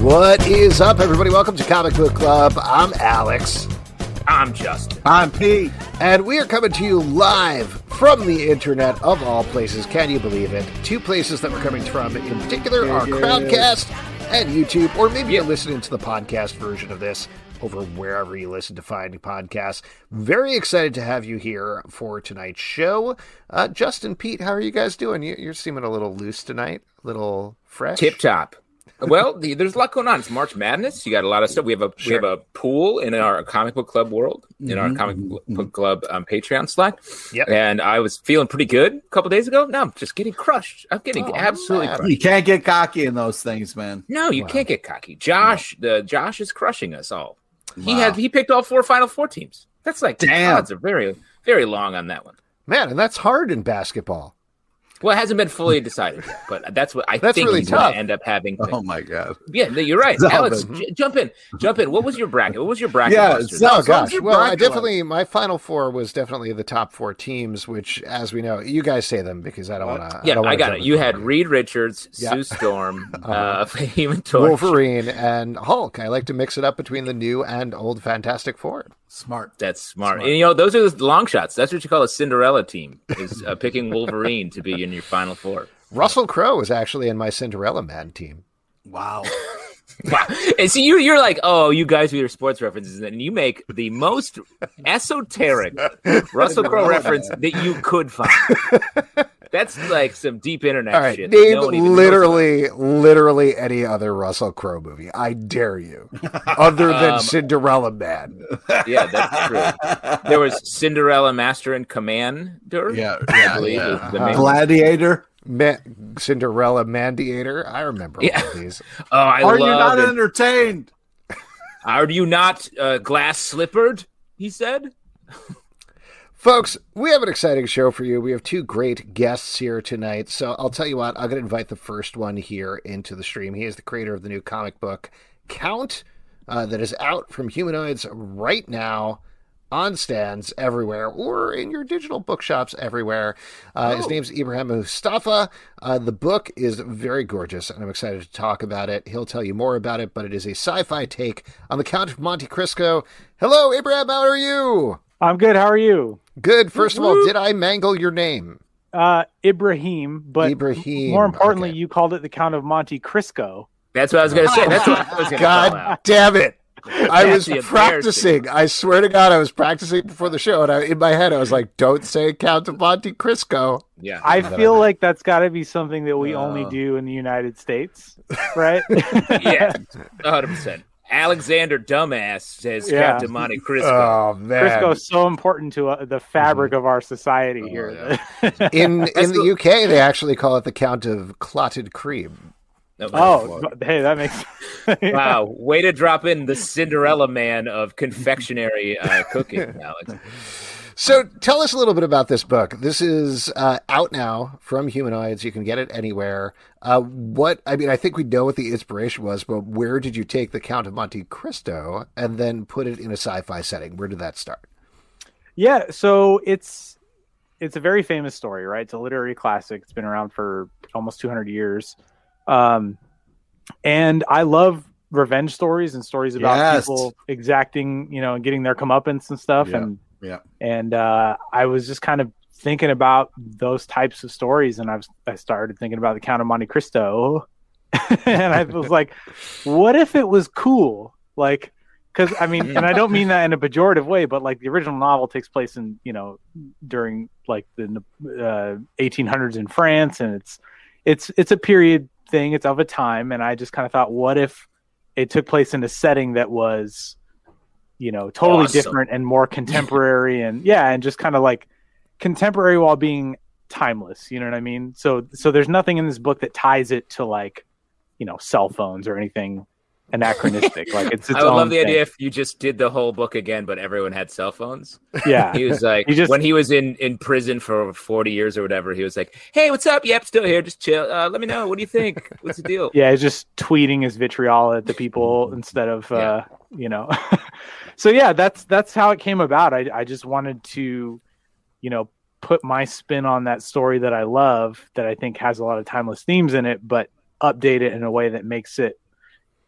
What is up, everybody? Welcome to Comic Book Club. I'm Alex, I'm Justin. I'm Pete. and we are coming to you live from the internet of all places. Can you believe it? Two places that we're coming from, in particular, are Crowdcast and YouTube, or maybe you're listening to the podcast version of this over wherever you listen to find podcasts. Very excited to have you here for tonight's show. Uh, Justin, Pete, how are you guys doing? You, you're seeming a little loose tonight, a little fresh. Tip top. Well, the, there's a lot going on. It's March Madness. You got a lot of stuff. We have a we have a pool in our comic book club world, in our mm-hmm, comic mm-hmm, book mm-hmm. club um, Patreon Slack. Yep. And I was feeling pretty good a couple days ago. Now I'm just getting crushed. I'm getting Oh, absolutely man. crushed. You can't get cocky in those things, man. No, you can't get cocky. Josh, the Josh is crushing us all. He had he picked all four Final Four teams. That's like Damn. odds are very very long on that one. Man, and that's hard in basketball. Well, it hasn't been fully decided yet, but that's what I That's think really he's going to end up having. Oh my god. Yeah, no, you're right. Zelda. Alex, j- jump in. Jump in. What was your bracket? What was your bracket? Yeah, Buster? Oh gosh. Well, I bracket definitely my final four was definitely the top four teams, which, as we know, you guys say them because I don't want to. yeah, I, got it. You had Reed Richards, Yeah. Sue Storm, uh, Human Torch. Wolverine and Hulk. I like to mix it up between the new and old Fantastic Four. Smart. That's smart. And you know, those are the long shots. That's what you call a Cinderella team. Is uh, picking Wolverine to be in your final four. Russell Crowe was actually in my Cinderella Man team. Wow. Wow. And see, you you're like, oh, you guys with your sports references, and you make the most esoteric Russell Crowe reference that you could find. That's like some deep internet All right, shit. name no one even literally, literally any other Russell Crowe movie. I dare you, other than Um, Cinderella Man. Yeah, that's true. There was Cinderella Master and Commander. Yeah, I believe yeah. is the main- Gladiator. Ma- Cinderella Mandiator. I remember Yeah. all of these. Oh, I Are you not it. entertained? Are you not uh, glass slippered? He said. Folks, we have an exciting show for you. We have two great guests here tonight. So I'll tell you what, I'm going to invite the first one here into the stream. He is the creator of the new comic book Count uh, that is out from Humanoids right now on stands everywhere or in your digital bookshops everywhere. Uh, His name's Ibrahim Moustafa. Uh, the book is very gorgeous, and I'm excited to talk about it. He'll tell you more about it, but it is a sci fi take on the Count of Monte Cristo. Hello, Ibrahim. How are you? I'm good. How are you? Good. First of all, did I mangle your name? Uh, Ibrahim, but Ibrahim, more importantly, okay. you called it the Count of Monte Cristo. That's what I was going to say. That's what I was going to God out. damn it. I was practicing. I swear to God, I was practicing before the show, and I, in my head, I was like, "Don't say Count of Monte Cristo." Yeah. I feel I- like that's got to be something that we only Uh. do in the United States, right? yeah. 100%. Alexander Dumbass says Yeah. Captain Monte Cristo. Oh man! Crisco's so important to uh, the fabric of our society here. in in the UK, they actually call it the Count of Clotted Cream. oh, hey, that makes Wow. Way to drop in the Cinderella man of confectionery uh, cooking, Alex. So tell us a little bit about this book. This is uh, out now from Humanoids. You can get it anywhere. Uh, what I mean, I think we know what the inspiration was, but where did you take the Count of Monte Cristo and then put it in a sci-fi setting? Where did that start? Yeah, so it's it's a very famous story, right? It's a literary classic. It's been around for almost 200 years. Um, and I love revenge stories and stories about Yes. people exacting, you know, and getting their comeuppance and stuff. Yeah. And Yeah. and uh, I was just kind of thinking about those types of stories, and I was I started thinking about the Count of Monte Cristo, and I was like, what if it was cool, like. Because I mean, and I don't mean that in a pejorative way, but like the original novel takes place in you know during like the uh, 1800s in France, and it's it's it's a period thing. It's of a time, and I just kind of thought, what if it took place in a setting that was, you know, totally Awesome. different and more contemporary, and yeah, and just kind of like contemporary while being timeless. You know what I mean? So so there's nothing in this book that ties it to like, you know, cell phones or anything anachronistic. like it's, its I would love the thing. idea if you just did the whole book again, but everyone had cell phones. Yeah, He was like, He just- when he was in, in prison for 40 years or whatever, he was like, hey, what's up? Yep, still here. Just chill. Uh, let me know. What do you think? What's the deal? yeah, it's just tweeting his vitriol at the people instead of uh, you know. so yeah, that's that's how it came about. I I just wanted to, you know, put my spin on that story that I love that I think has a lot of timeless themes in it, but update it in a way that makes it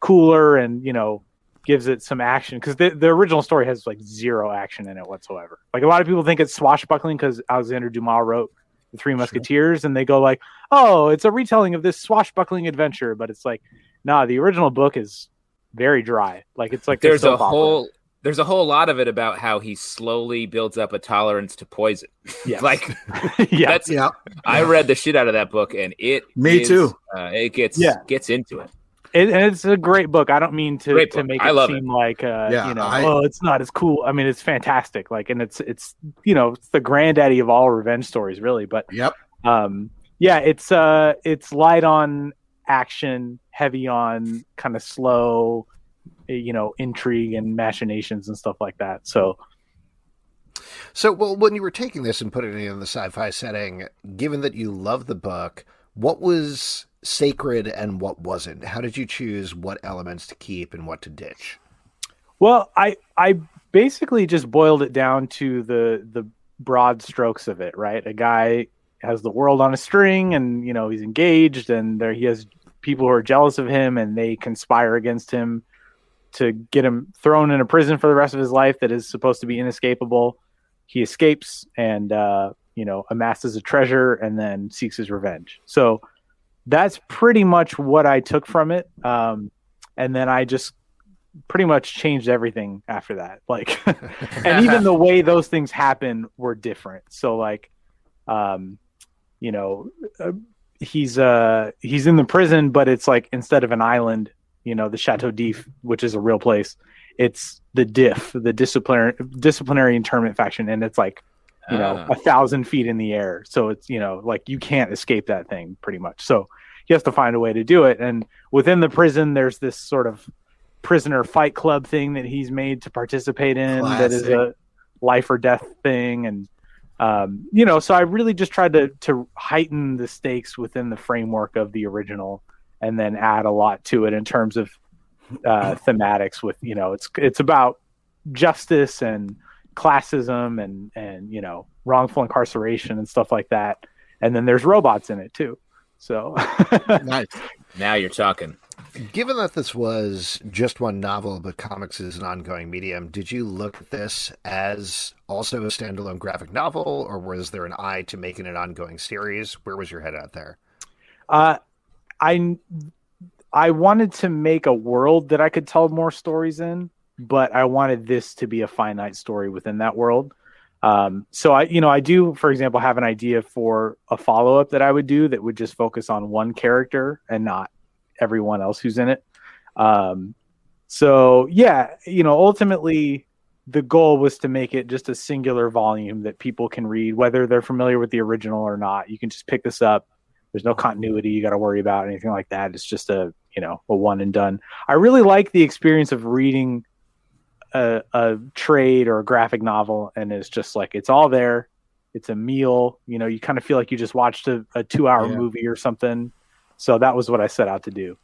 cooler and you know gives it some action because the, the original story has like zero action in it whatsoever like a lot of people think it's swashbuckling because alexander dumas wrote the three musketeers and they go like oh it's a retelling of this swashbuckling adventure but it's like nah the original book is very dry like it's like There's a soap whole. There's a whole lot of it about how he slowly builds up a tolerance to poison. Yes. like yeah that's Yeah. I read the shit out of that book, and it Me is, too. Uh, it gets Yeah. gets into it. It, and it's a great book. I don't mean to, to make it love seem like uh Yeah, you know I- oh it's not as cool. I mean it's fantastic. Like and it's it's you know it's the granddaddy of all revenge stories really. But Yep. um yeah it's uh it's light on action heavy on kind of slow eh, you know intrigue and machinations and stuff like that. So So, well, when you were taking this and putting it in the sci-fi setting, given that you love the book, what was sacred and what wasn't? How did you choose what elements to keep and what to ditch? well i i basically just boiled it down to the the broad strokes of it right a guy has the world on a string and you know he's engaged and there he has people who are jealous of him and they conspire against him to get him thrown in a prison for the rest of his life that is supposed to be inescapable he escapes and uh, you know amasses a treasure and then seeks his revenge. So that's pretty much what i took from it. Um, and then i just pretty much changed everything after that. Like and even the way those things happen were different. So like um you know uh, he's uh he's in the prison but it's like instead of an island you know the chateau d'if which is a real place it's the diff the disciplinary disciplinary internment faction. And it's like you know Ah. a thousand feet in the air. So it's you know like you can't escape that thing pretty much. So he has to find a way to do it. And within the prison there's this sort of prisoner fight club thing that he's made to participate in that is a life or death thing. And um, you know so i really just tried to to heighten the stakes within the framework of the original and then add a lot to it in terms of uh, thematics with you know it's it's about justice and classism and and you know wrongful incarceration and stuff like that and then there's robots in it too so Nice. Now you're talking. Given that this was just one novel, but comics is an ongoing medium, did you look at this as also a standalone graphic novel, or was there an eye to making an ongoing series? Where was your head out there? Uh, I I wanted to make a world that I could tell more stories in, but I wanted this to be a finite story within that world. Um, so I, you know, I do, for example, have an idea for a follow up that I would do that would just focus on one character and not everyone else who's in it. Um, so yeah, you know, ultimately the goal was to make it just a singular volume that people can read, whether they're familiar with the original or not. You can just pick this up. There's no continuity you got to worry about anything like that. It's just a you know a one and done. I really like the experience of reading a, a trade or a graphic novel, and it's just like it's all there. It's a meal. You know, you kind of feel like you just watched a, a two hour Yeah. movie or something. So that was what I set out to do.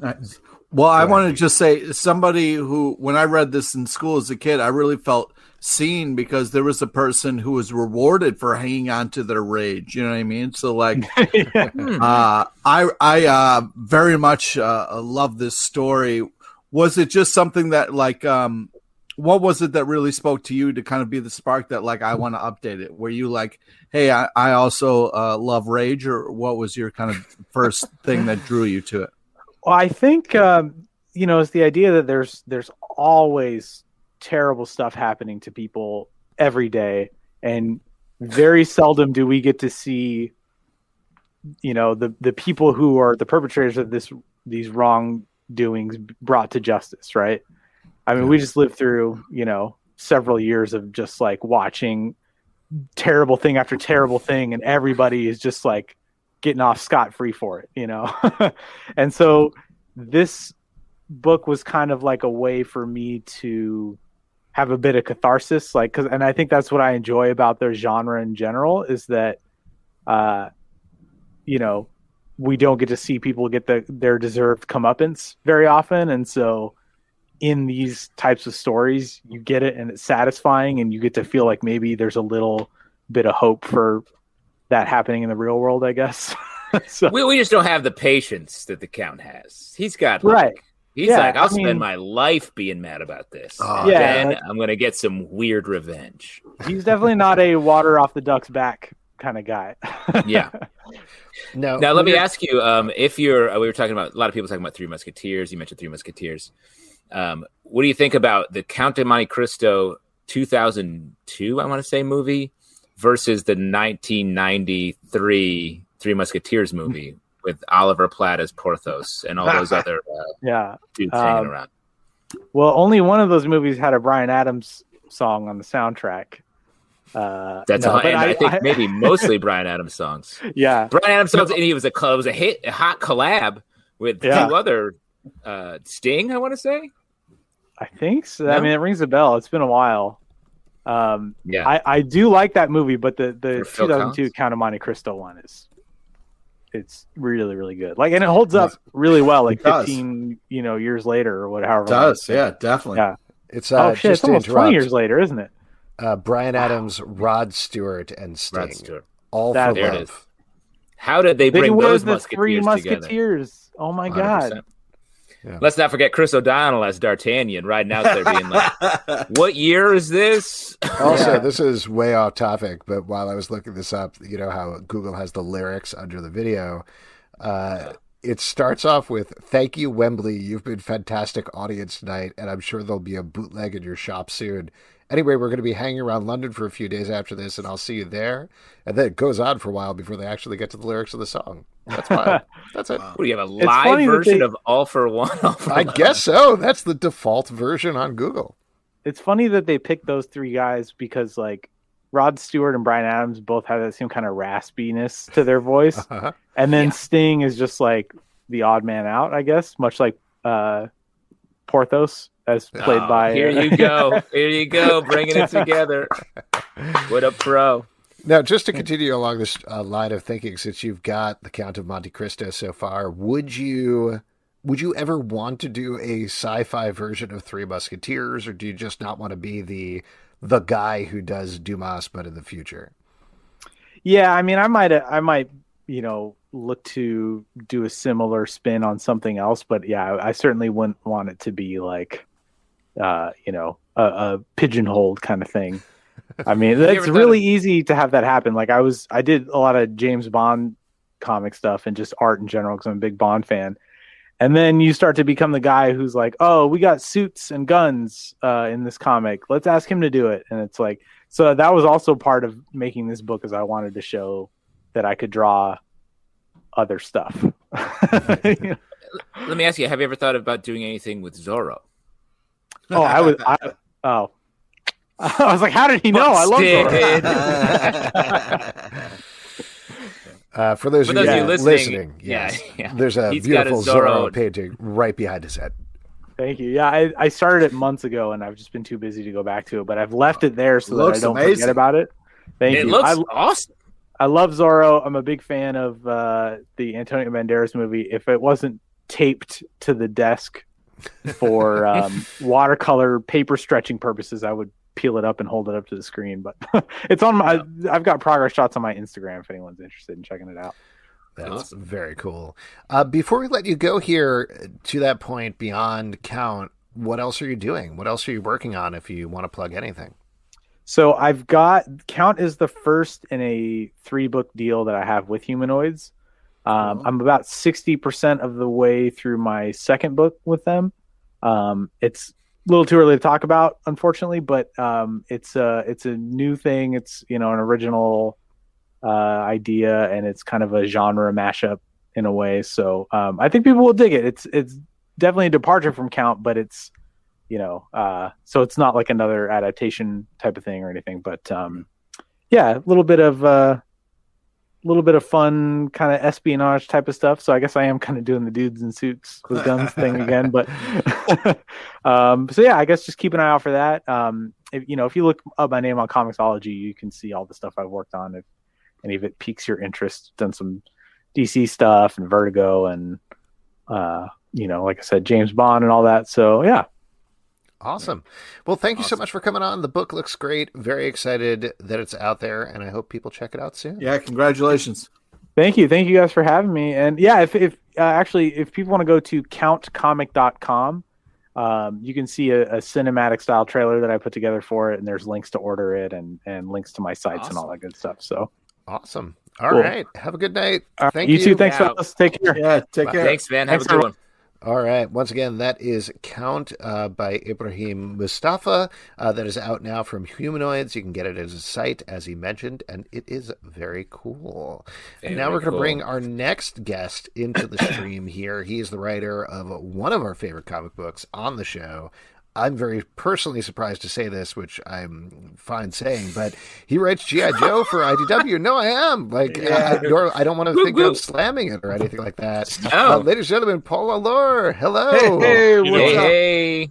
Nice. Well, I want to just say, somebody who, when I read this in school as a kid, I really felt seen because there was a person who was rewarded for hanging on to their rage. You know what I mean? So, like, uh, I I uh, very much uh, love this story. Was it just something that, like, um, what was it that really spoke to you to kind of be the spark that, like, I want to update it? Were you like, hey, I, I also uh, love rage, or what was your kind of first thing that drew you to it? Well, I think um, you know it's the idea that there's there's always terrible stuff happening to people every day, and very seldom do we get to see you know the the people who are the perpetrators of this these wrongdoings brought to justice, right? I mean, we just lived through you know several years of just like watching terrible thing after terrible thing, and everybody is just like getting off scot free for it, you know. and so this book was kind of like a way for me to have a bit of catharsis like cuz and I think that's what I enjoy about their genre in general is that uh you know, we don't get to see people get the, their deserved comeuppance very often and so in these types of stories you get it and it's satisfying and you get to feel like maybe there's a little bit of hope for that happening in the real world, I guess. so, We, we just don't have the patience that the count has. He's got like, Right. He's Yeah, like, I'll I spend mean- my life being mad about this. Oh, and Yeah, then I'm gonna get some weird revenge. he's definitely not a water off the duck's back kind of guy. Yeah. No. Now let me ask you: um, if you're, uh, we were talking about a lot of people talking about Three Musketeers. You mentioned Three Musketeers. Um, what do you think about the Count of Monte Cristo 2002? I want to say movie versus the 1993 Three Musketeers movie with Oliver Platt as Porthos and all those other uh, yeah. dudes Um, hanging around. Well, only one of those movies had a Bryan Adams song on the soundtrack. Uh, That's no, all, but and I, think maybe mostly Bryan Adams songs. yeah. Bryan Adams songs, and he was a cl- it was a hit, a hot collab with Yeah. two other uh, Sting. I want to say, I think so. I mean, it rings a bell. It's been a while. Um, yeah. I, I do like that movie, but the, the 2002 Collins? Count of Monte Cristo one is it's really really good. Like, and it holds up really well. Like 15 you know years later or whatever. It does, yeah, definitely. Yeah. It's uh, oh shit! just It's almost 20 years later, isn't it? Uh, Bryan Adams, Rod Stewart, and Sting. Rod Stewart. All That- for There love. is. How did they They bring those the musketeers, three together? musketeers. Oh my god! 100%. Yeah. Let's not forget Chris O'Donnell as D'Artagnan riding out there being like, "What year is this?" Also, Yeah. this is way off topic, but while I was looking this up, you know how Google has the lyrics under the video. Uh, it starts off with "Thank you, Wembley. You've been fantastic audience tonight, and I'm sure there'll be a bootleg in your shop soon." Anyway, we're going to be hanging around London for a few days after this, and I'll see you there. And then it goes on for a while before they actually get to the lyrics of the song. That's fine. That's it. What do you have a It's live version they- of All for One? All for I One? guess so. That's the default version on Google. It's funny that they picked those three guys because like Rod Stewart and Bryan Adams both have that same kind of raspiness to their voice, Uh-huh. and then Sting is just like the odd man out, I guess, much like uh, Porthos as played Oh, by. Here uh, you go. Here you go. Bringing it together. What a pro. Now, just to continue along this uh, line of thinking, since you've got the Count of Monte Cristo so far, would you would you ever want to do a sci-fi version of Three Musketeers, or do you just not want to be the the guy who does Dumas, but in the future? Yeah, I mean, I might, I might, you know, look to do a similar spin on something else, but yeah, I certainly wouldn't want it to be like, uh, you know, a, a pigeonholed kind of thing. I mean, it's really easy to have that happen. Like I was, I did a lot of James Bond comic stuff and just art in general because I'm a big Bond fan. And then you start to become the guy who's like, "Oh, we got suits and guns uh, in this comic. Let's ask him to do it." And it's like, so that was also part of making this book, is I wanted to show that I could draw other stuff. You know? Let me ask you: Have you ever thought about doing anything with Zorro? Oh, I was. I, oh, I was like, how did he know? I love Stick Zorro. Uh, for those For of those you of you listening, listening, yes, yeah. there's a He's beautiful his Zorro. Zorro painting right behind his head. Thank you. Yeah, I, I started it months ago, and I've just been too busy to go back to it. But I've left it there so that I Looks don't amazing. forget about it. Thank you it you. looks I, awesome. I love Zorro. I'm a big fan of uh, the Antonio Banderas movie. If it wasn't taped to the desk for um, watercolor paper stretching purposes. I would peel it up and hold it up to the screen, but it's on my. I've got progress shots on my Instagram if anyone's interested in checking it out. That's Awesome. very cool. Uh, before we let you go here to that point beyond count, what else are you doing? What else are you working on if you want to plug anything? So I've got Count is the first in a three book deal that I have with Humanoids. Um, I'm about sixty percent of the way through my second book with them. Um, it's a little too early to talk about, unfortunately, but um, it's a it's a new thing. It's you know an original uh, idea, and it's kind of a genre mashup in a way. So um, I think people will dig it. It's it's definitely a departure from Count, but it's you know uh so it's not like another adaptation type of thing or anything but um yeah a little bit of uh a little bit of fun kind of espionage type of stuff. So i guess i am kind of doing the dudes in suits with guns thing again but um so yeah i guess just keep an eye out for that. Um if you know if you look up my name on comiXology you can see all the stuff i've worked on. If any of it piques your interest done some dc stuff and vertigo and uh you know like i said james bond and all that. So yeah Awesome. Well, thank you so much for coming on. The book looks great. Very excited that it's out there, and I hope people check it out soon. Yeah, congratulations. Thank you. Thank you guys for having me. And yeah, if, if uh, actually, if people want to go to countcomic.com, um, you can see a, a cinematic style trailer that I put together for it. And there's links to order it and, and links to my sites and all that good stuff. So Awesome. All right. Cool. Have a good night. All right, Thank you, you. too. Thanks, Yeah. fellas. Take care. Yeah, take Bye. care. Thanks, man. Have Thanks, a good one. All right. Once again, that is Count uh, by Ibrahim Moustafa. Uh, that is out now from Humanoids. You can get it as a site, as he mentioned, and it is very cool. and now we're going to cool. bring our next guest into the stream here. He is the writer of one of our favorite comic books on the show. I'm very personally surprised to say this, which I'm fine saying, but he writes GI Joe for IDW. No, I am like I, nor- I don't want to Whoop, think whoop. of slamming it or anything like that. Oh. Uh, ladies and gentlemen, Paul Allor. Hello. Hey, hey, what's Hey, up? hey.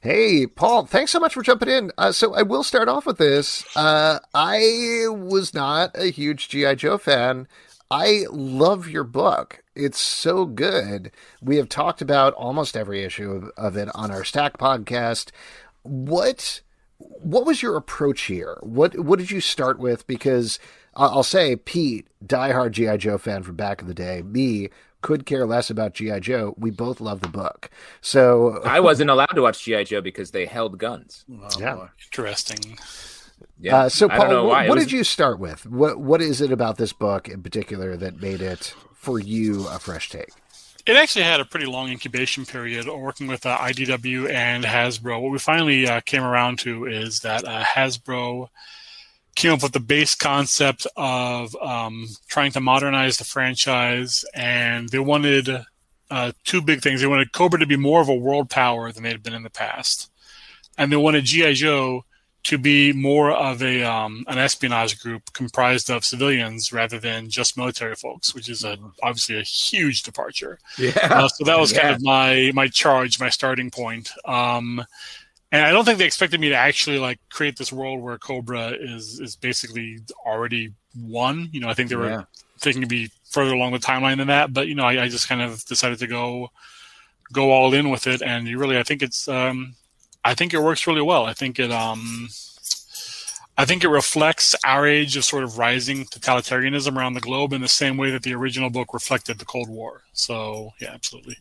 Hey, Paul, thanks so much for jumping in. Uh, so I will start off with this. Uh, I was not a huge G.I. Joe fan. I love your book. It's so good. We have talked about almost every issue of, of it on our Stack podcast. What what was your approach here? What what did you start with? Because I- I'll say, Pete, diehard GI Joe fan from back in the day. Me could care less about GI Joe. We both love the book. So I wasn't allowed to watch GI Joe because they held guns. Oh, yeah. Interesting. Yeah, Uh, so, I don't Paul, know what, why. What was- did you start with? What What is it about this book in particular that made it for you a fresh take? It actually had a pretty long incubation period working with uh, IDW and Hasbro. What we finally uh, came around to is that uh, Hasbro came up with the base concept of um, trying to modernize the franchise, and they wanted uh, two big things. They wanted Cobra to be more of a world power than they had been in the past, and they wanted GI Joe to be more of a um, an espionage group comprised of civilians rather than just military folks, which is a, obviously a huge departure. Yeah. Uh, so that was kind of my my charge, my starting point. Um, and I don't think they expected me to actually like create this world where Cobra is is basically already won. You know, I think they were Yeah. thinking to be further along the timeline than that. But you know, I, I just kind of decided to go go all in with it, and you really, I think it's, um, I think it works really well. I think it, um, I think it reflects our age of sort of rising totalitarianism around the globe in the same way that the original book reflected the Cold War. So yeah, absolutely.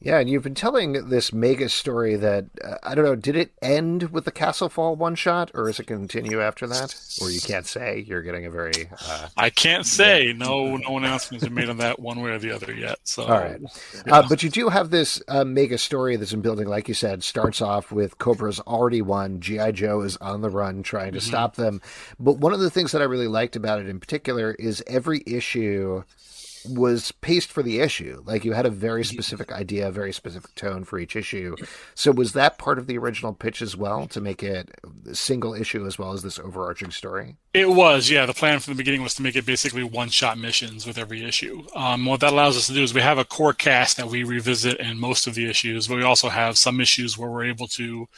Yeah, and you've been telling this mega story that uh, I don't know. Did it end with the Castle Fall one shot, or is it continue after that? Or you can't say. You're getting a very uh, I can't say no. No announcements have been made on that one way or the other yet. So all right. Uh, but you do have this uh, mega story that's in building, like you said. Starts off with Cobra's already won. GI Joe is on the run, trying to stop them. But one of the things that I really liked about it, in particular, is every issue was paced for the issue. Like you had a very specific idea, a very specific tone for each issue. So was that part of the original pitch as well to make it a single issue as well as this overarching story? It was, yeah. The plan from the beginning was to make it basically one-shot missions with every issue. Um, what that allows us to do is we have a core cast that we revisit in most of the issues, but we also have some issues where we're able to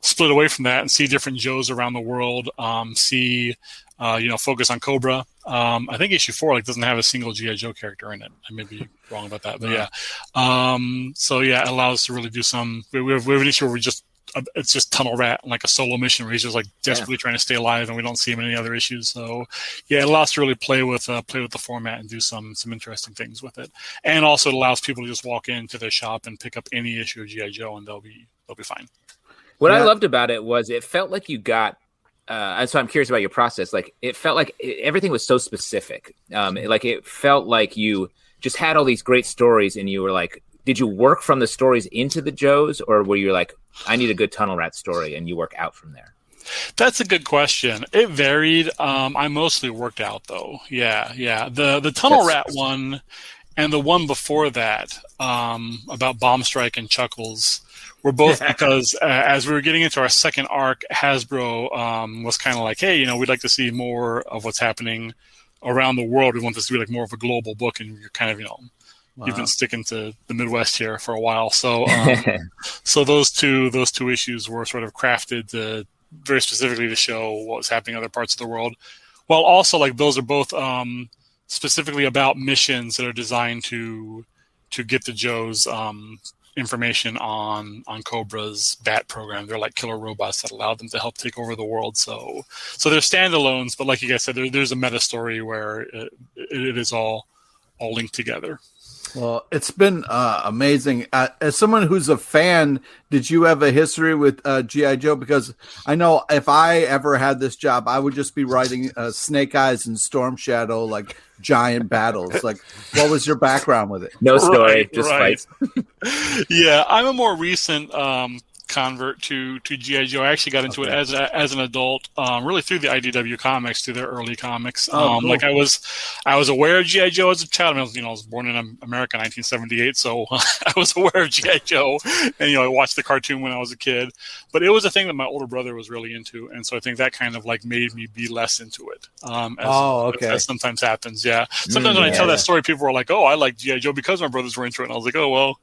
split away from that and see different Joes around the world. Um, see, uh, you know, focus on Cobra, Um, I think issue four like doesn't have a single GI Joe character in it. I may be wrong about that, but yeah. Um, so yeah, it allows us to really do some. We, we, have, we have an issue where we just uh, it's just Tunnel Rat like a solo mission where he's just like desperately trying to stay alive, and we don't see him in any other issues. So yeah, it allows us to really play with uh, play with the format and do some some interesting things with it, and also it allows people to just walk into their shop and pick up any issue of GI Joe, and they'll be they'll be fine. What I loved about it was it felt like you got. Uh, and so I'm curious about your process. Like it felt like it, everything was so specific. Um, it- like it felt like you just had all these great stories, and you were like, did you work from the stories into the Joes, or were you like, I need a good Tunnel Rat story, and you work out from there? That's a good question. It varied. Um, I mostly worked out though. Yeah, yeah. The the Tunnel That's- Rat one and the one before that um, about Bomb Strike and Chuckles were both because uh, as we were getting into our second arc, Hasbro um, was kind of like, hey, you know, we'd like to see more of what's happening around the world. We want this to be like more of a global book, and you're kind of, you know, you've been sticking to the Midwest here for a while. So, um, so those two those two issues were sort of crafted to very specifically to show what was happening in other parts of the world, while also like those are both um, specifically about missions that are designed to to get the Joes um, information on on Cobra's bat program. They're like killer robots that allow them to help take over the world. So so they're standalones, but like you guys said, there, there's a meta story where it, it is all all linked together. Well, it's been uh, amazing. Uh, as someone who's a fan, did you have a history with uh, GI Joe? Because I know if I ever had this job, I would just be writing uh, Snake Eyes and Storm Shadow like giant battles. Like, what was your background with it? No story, Right, just right. fights. yeah, I'm a more recent um, convert to to GI Joe. I actually got into it as a, as an adult, um, really through the IDW comics, through their early comics. Oh, um, cool. Like I was, I was aware of GI Joe as a child. I, mean, I was, you know, I was born in America, 1978, so I was aware of GI Joe, and you know, I watched the cartoon when I was a kid. But it was a thing that my older brother was really into, and so I think that kind of like made me be less into it. Um, as, Oh, okay. as sometimes happens. Yeah, sometimes when I tell yeah. that story, people are like, "Oh, I like GI Joe because my brothers were into it," and I was like, "Oh well."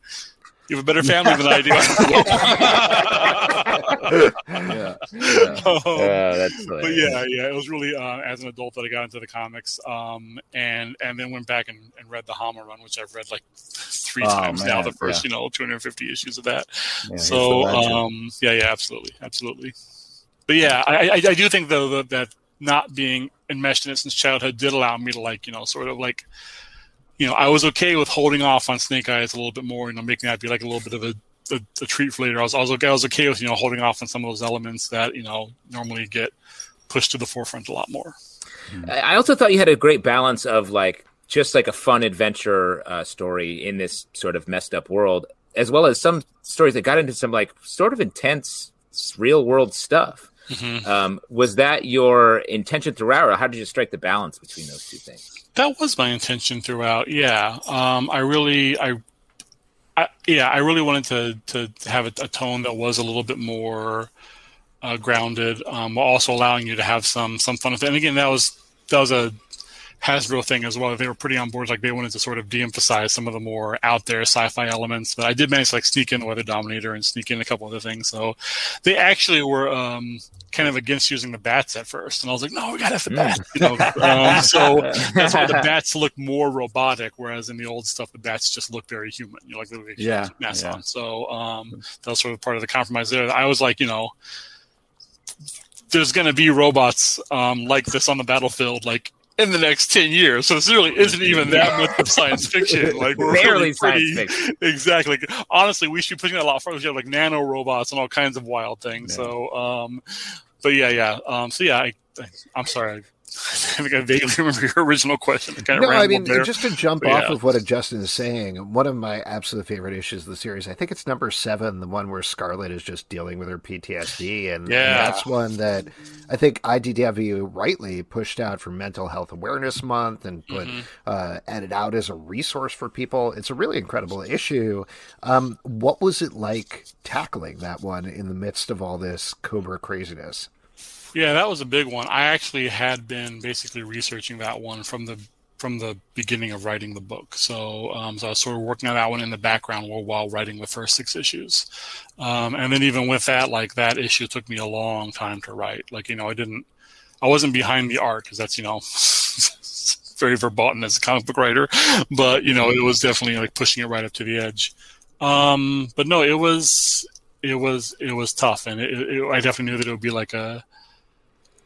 You have a better family than I do. Yeah, Um, Oh, that's but yeah, yeah, it was really uh, as an adult that I got into the comics, um, and and then went back and, and read the Hama run, which I've read like three Oh, times now. The first, yeah. you know, 250 issues of that. Yeah, so, um, yeah, yeah, absolutely, absolutely. But yeah, I, I, I do think though that, that not being enmeshed in it since childhood did allow me to like, you know, sort of like, you know, I was okay with holding off on Snake Eyes a little bit more, you know, making that be like a little bit of a a, a treat for later. I was, I was okay. I was okay with you know holding off on some of those elements that you know normally get pushed to the forefront a lot more. I I also thought you had a great balance of like just like a fun adventure uh, story in this sort of messed up world, as well as some stories that got into some like sort of intense real world stuff. Um, was that your intention throughout, or how did you strike the balance between those two things? That was my intention throughout. Yeah, um, I really, I, I, yeah, I really wanted to to have a, a tone that was a little bit more uh, grounded, um, while also allowing you to have some some fun with it. And again, that was that was a Hasbro thing as well. They were pretty on board. Like they wanted to sort of de-emphasize some of the more out there sci-fi elements. But I did manage to like sneak in the Weather Dominator and sneak in a couple other things. So they actually were um, kind of against using the bats at first, and I was like, no, we gotta have the bats. You know, um, so that's why the bats look more robotic, whereas in the old stuff, the bats just look very human. You know, like they Yeah, mass yeah. on. So um, that was sort of part of the compromise there. I was like, you know, there's going to be robots um, like this on the battlefield, like in the next 10 years. So this really isn't even that much of science fiction. Like we're Barely really pretty, science fiction. exactly. Honestly, we should be pushing it a lot further. We have like nano robots and all kinds of wild things. So, um, but yeah, yeah. Um, so yeah, I, I'm sorry. I think I vaguely remember your original question. I kind of No, I mean, there. just to jump But off yeah. of what Justin is saying, one of my absolute favorite issues of the series, I think it's number seven, the one where Scarlett is just dealing with her PTSD. And, and that's one that I think IDW rightly pushed out for Mental Health Awareness Month and put Mm-hmm. uh, added out as a resource for people. It's a really incredible issue. Um, what was it like tackling that one in the midst of all this Cobra craziness? Yeah, that was a big one. I actually had been basically researching that one from the from the beginning of writing the book. So, um, so I was sort of working on that one in the background while, while writing the first six issues. Um, and then even with that, like that issue took me a long time to write. Like you know, I didn't, I wasn't behind the art because that's you know very verboten as a comic book writer, but you know, it was definitely like pushing it right up to the edge. Um, but no, it was it was it was tough, and it, it, I definitely knew that it would be like a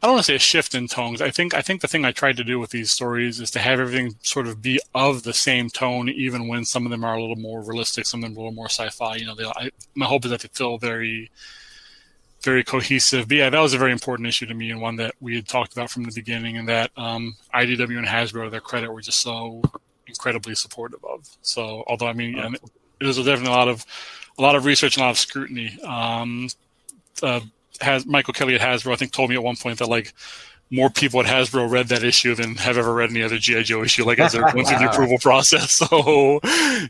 I don't want to say a shift in tones. I think I think the thing I tried to do with these stories is to have everything sort of be of the same tone, even when some of them are a little more realistic, some of them a little more sci-fi. You know, they, I, my hope is that they feel very, very cohesive. But yeah, that was a very important issue to me, and one that we had talked about from the beginning, and that um, IDW and Hasbro, to their credit, were just so incredibly supportive of. So, although I mean, yeah, it was definitely a lot of a lot of research and a lot of scrutiny. Um, uh, has Michael Kelly at Hasbro, I think, told me at one point that like more people at Hasbro read that issue than have ever read any other GI Joe issue, like as they're going through the approval process. So,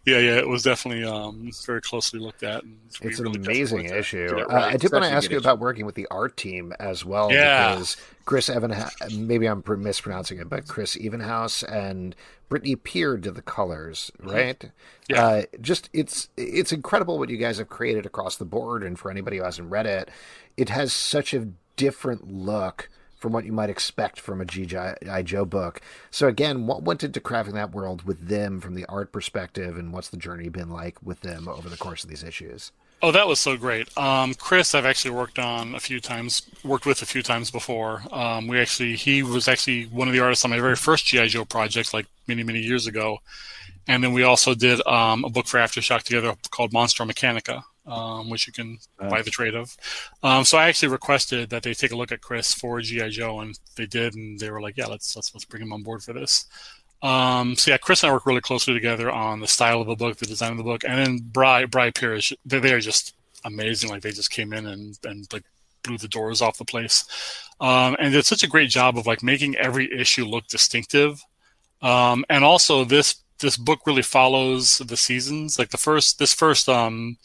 yeah, yeah, it was definitely um, very closely looked at. And it's an amazing issue. Uh, right. I did want to ask you issue. about working with the art team as well, yeah. because Chris Evan, maybe I'm mispronouncing it, but Chris Evenhuis and Brittany Peer did the colors, mm-hmm. right? Yeah. Uh, just it's it's incredible what you guys have created across the board, and for anybody who hasn't read it, it has such a different look from what you might expect from a G.I. Joe book. So again, what went into crafting that world with them from the art perspective, and what's the journey been like with them over the course of these issues? Oh, that was so great. Um, Chris, I've actually worked on a few times, worked with a few times before. Um, we actually, he was actually one of the artists on my very first GI Joe project, like many, many years ago. And then we also did um, a book for Aftershock together called Monstro Mechanica, um, which you can nice. buy the trade of. Um, so I actually requested that they take a look at Chris for GI Joe, and they did, and they were like, "Yeah, let's let's let's bring him on board for this." Um, so yeah, Chris and I work really closely together on the style of the book, the design of the book, and then Bry Bry Pierce, they, they are just amazing. Like they just came in and and like blew the doors off the place, um, and did such a great job of like making every issue look distinctive. Um, and also this this book really follows the seasons. Like the first this first um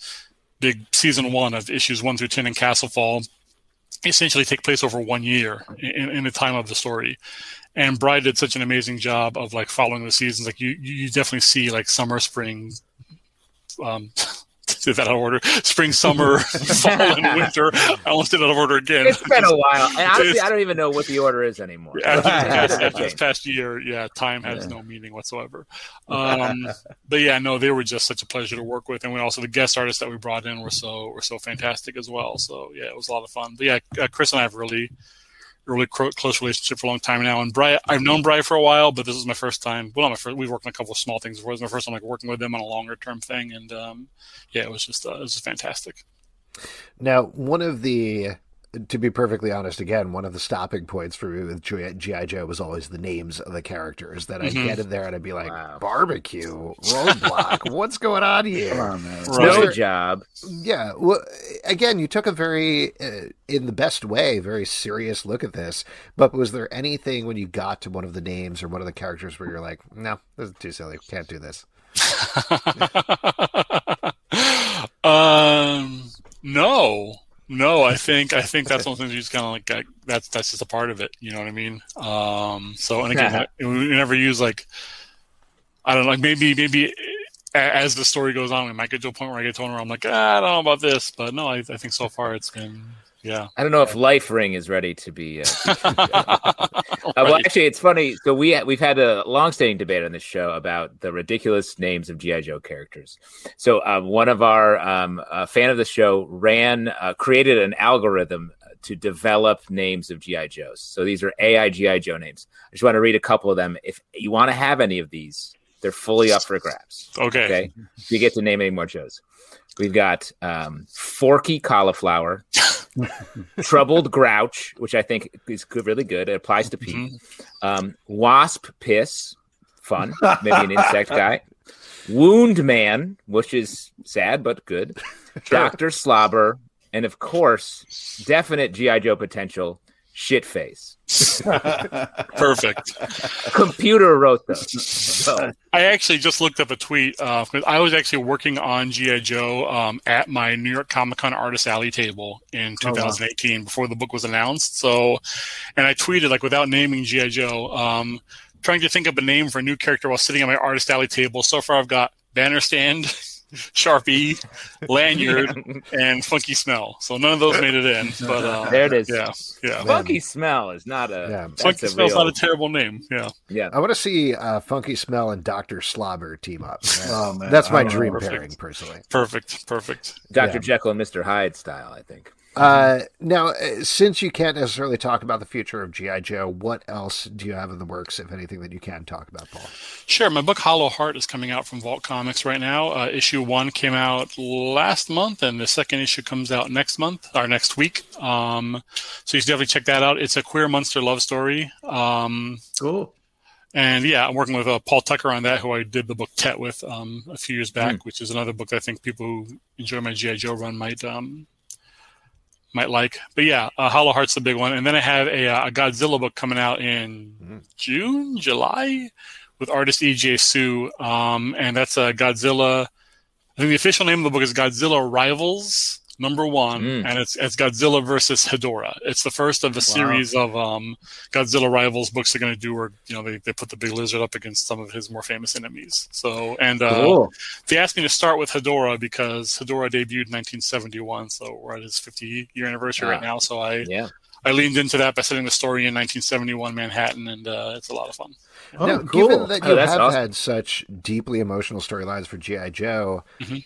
big season one of issues one through ten in Castlefall essentially take place over one year in, in the time of the story. And Bry did such an amazing job of like following the seasons. Like you, you definitely see like summer, spring, um, did that out of order. Spring, summer, fall, and winter. I almost did it out of order again. It's been a while. And honestly, I don't even know what the order is anymore. After this past year, yeah, time has yeah. no meaning whatsoever. Um, but yeah, no, they were just such a pleasure to work with, and we also the guest artists that we brought in were so were so fantastic as well. So yeah, it was a lot of fun. But yeah, uh, Chris and I have really really close relationship for a long time now. And Bry, I've known Bry for a while, but this is my first time. Well, not my first. We've worked on a couple of small things before. This is my first time like working with them on a longer term thing, and um, yeah, it was just uh, it was just fantastic. Now, one of the to be perfectly honest, again, one of the stopping points for me with GI Joe was always the names of the characters. That I'd mm-hmm. get in there and I'd be like, wow. barbecue, roadblock, what's going on here? On, no job. Yeah. Well, again, you took a very, uh, in the best way, very serious look at this. But was there anything when you got to one of the names or one of the characters where you're like, no, this is too silly, can't do this? um, no. No, I think I think that's one thing you just kind of like that's that's just a part of it. You know what I mean? Um, so and again, we never use like I don't know, like maybe maybe as the story goes on, we might get to a point where I get to one where I'm like, ah, I don't know about this, but no, I, I think so far it's been yeah. I don't know if Life Ring is ready to be. Uh, uh, well, actually, it's funny. So we we've had a long-standing debate on this show about the ridiculous names of GI Joe characters. So uh, one of our um, fan of the show ran uh, created an algorithm to develop names of GI Joes. So these are AI GI Joe names. I just want to read a couple of them. If you want to have any of these, they're fully up for grabs. Okay. Okay. you get to name any more Joes. We've got um, Forky Cauliflower. Troubled Grouch, which I think is good, really good. It applies to Pete. Mm-hmm. Um, wasp Piss, fun. Maybe an insect guy. Wound Man, which is sad but good. Doctor Slobber, and of course, definite GI Joe potential. Shit face. Perfect. Computer wrote those. So. I actually just looked up a tweet uh, I was actually working on GI Joe um, at my New York Comic Con Artist Alley table in 2018 oh, wow. before the book was announced. So, and I tweeted like without naming GI Joe, um, trying to think of a name for a new character while sitting at my Artist Alley table. So far, I've got Banner Stand, Sharpie, Lanyard, and Funky Smell. So none of those made it in. But uh, There it is. Yeah, yeah. Funky smell is not a. Yeah. Funky smell Smell's real- not a terrible name. Yeah. Yeah. I want to see uh, Funky Smell and Doctor Slobber team up. Oh, man. That's my dream know. pairing, personally. Perfect. Perfect. Dr. Yeah. Jekyll and Mr. Hyde style, I think. Uh, now, uh, since you can't necessarily talk about the future of GI Joe, what else do you have in the works, if anything, that you can talk about, Paul? Sure. My book Hollow Heart is coming out from Vault Comics right now. Uh, issue one came out last month, and the second issue comes out next month or next week. Um, so you should definitely check that out. It's a queer monster love story. Um, Cool. and yeah, I'm working with uh, Paul Tucker on that, who I did the book Tet with um, a few years back, which is another book I think people who enjoy my GI Joe run might um, might like. But yeah, uh, Hollow Heart's the big one, and then I have a, uh, a Godzilla book coming out in June, July, with artist E.J. Su, um, and that's a Godzilla. I think the official name of the book is Godzilla Rivals Number One, Mm. and it's it's Godzilla versus Hedorah. It's the first of a series of um, Godzilla Rivals books they're going to do, where you know they, they put the big lizard up against some of his more famous enemies. So and uh, Cool. they asked me to start with Hedorah because Hedorah debuted in 1971, so we're at his 50 year anniversary right Ah. now. So I Yeah. I leaned into that by setting the story in 1971 Manhattan, and uh, it's a lot of fun. Oh, now, cool. given that Oh, you that's have awesome. had such deeply emotional storylines for GI Joe, Mhm.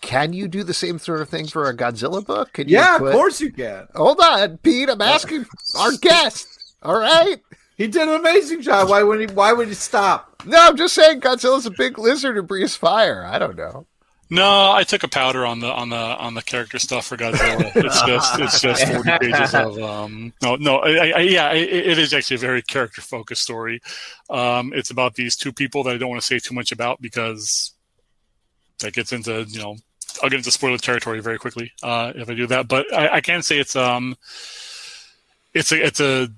Can you do the same sort of thing for a Godzilla book? Can you yeah, put- of course you can. Hold on, Pete. I'm asking our guest. All right. He did an amazing job. Why would he? Why would he stop? No, I'm just saying Godzilla's a big lizard who breathes fire. I don't know. No, I took a powder on the on the on the character stuff for Godzilla. It's just it's just 40 pages of um no no I, I, yeah it, it is actually a very character focused story. Um, it's about these two people that I don't want to say too much about because that gets into you know I'll get into spoiler territory very quickly uh, if I do that. But I, I can say it's um it's a it's a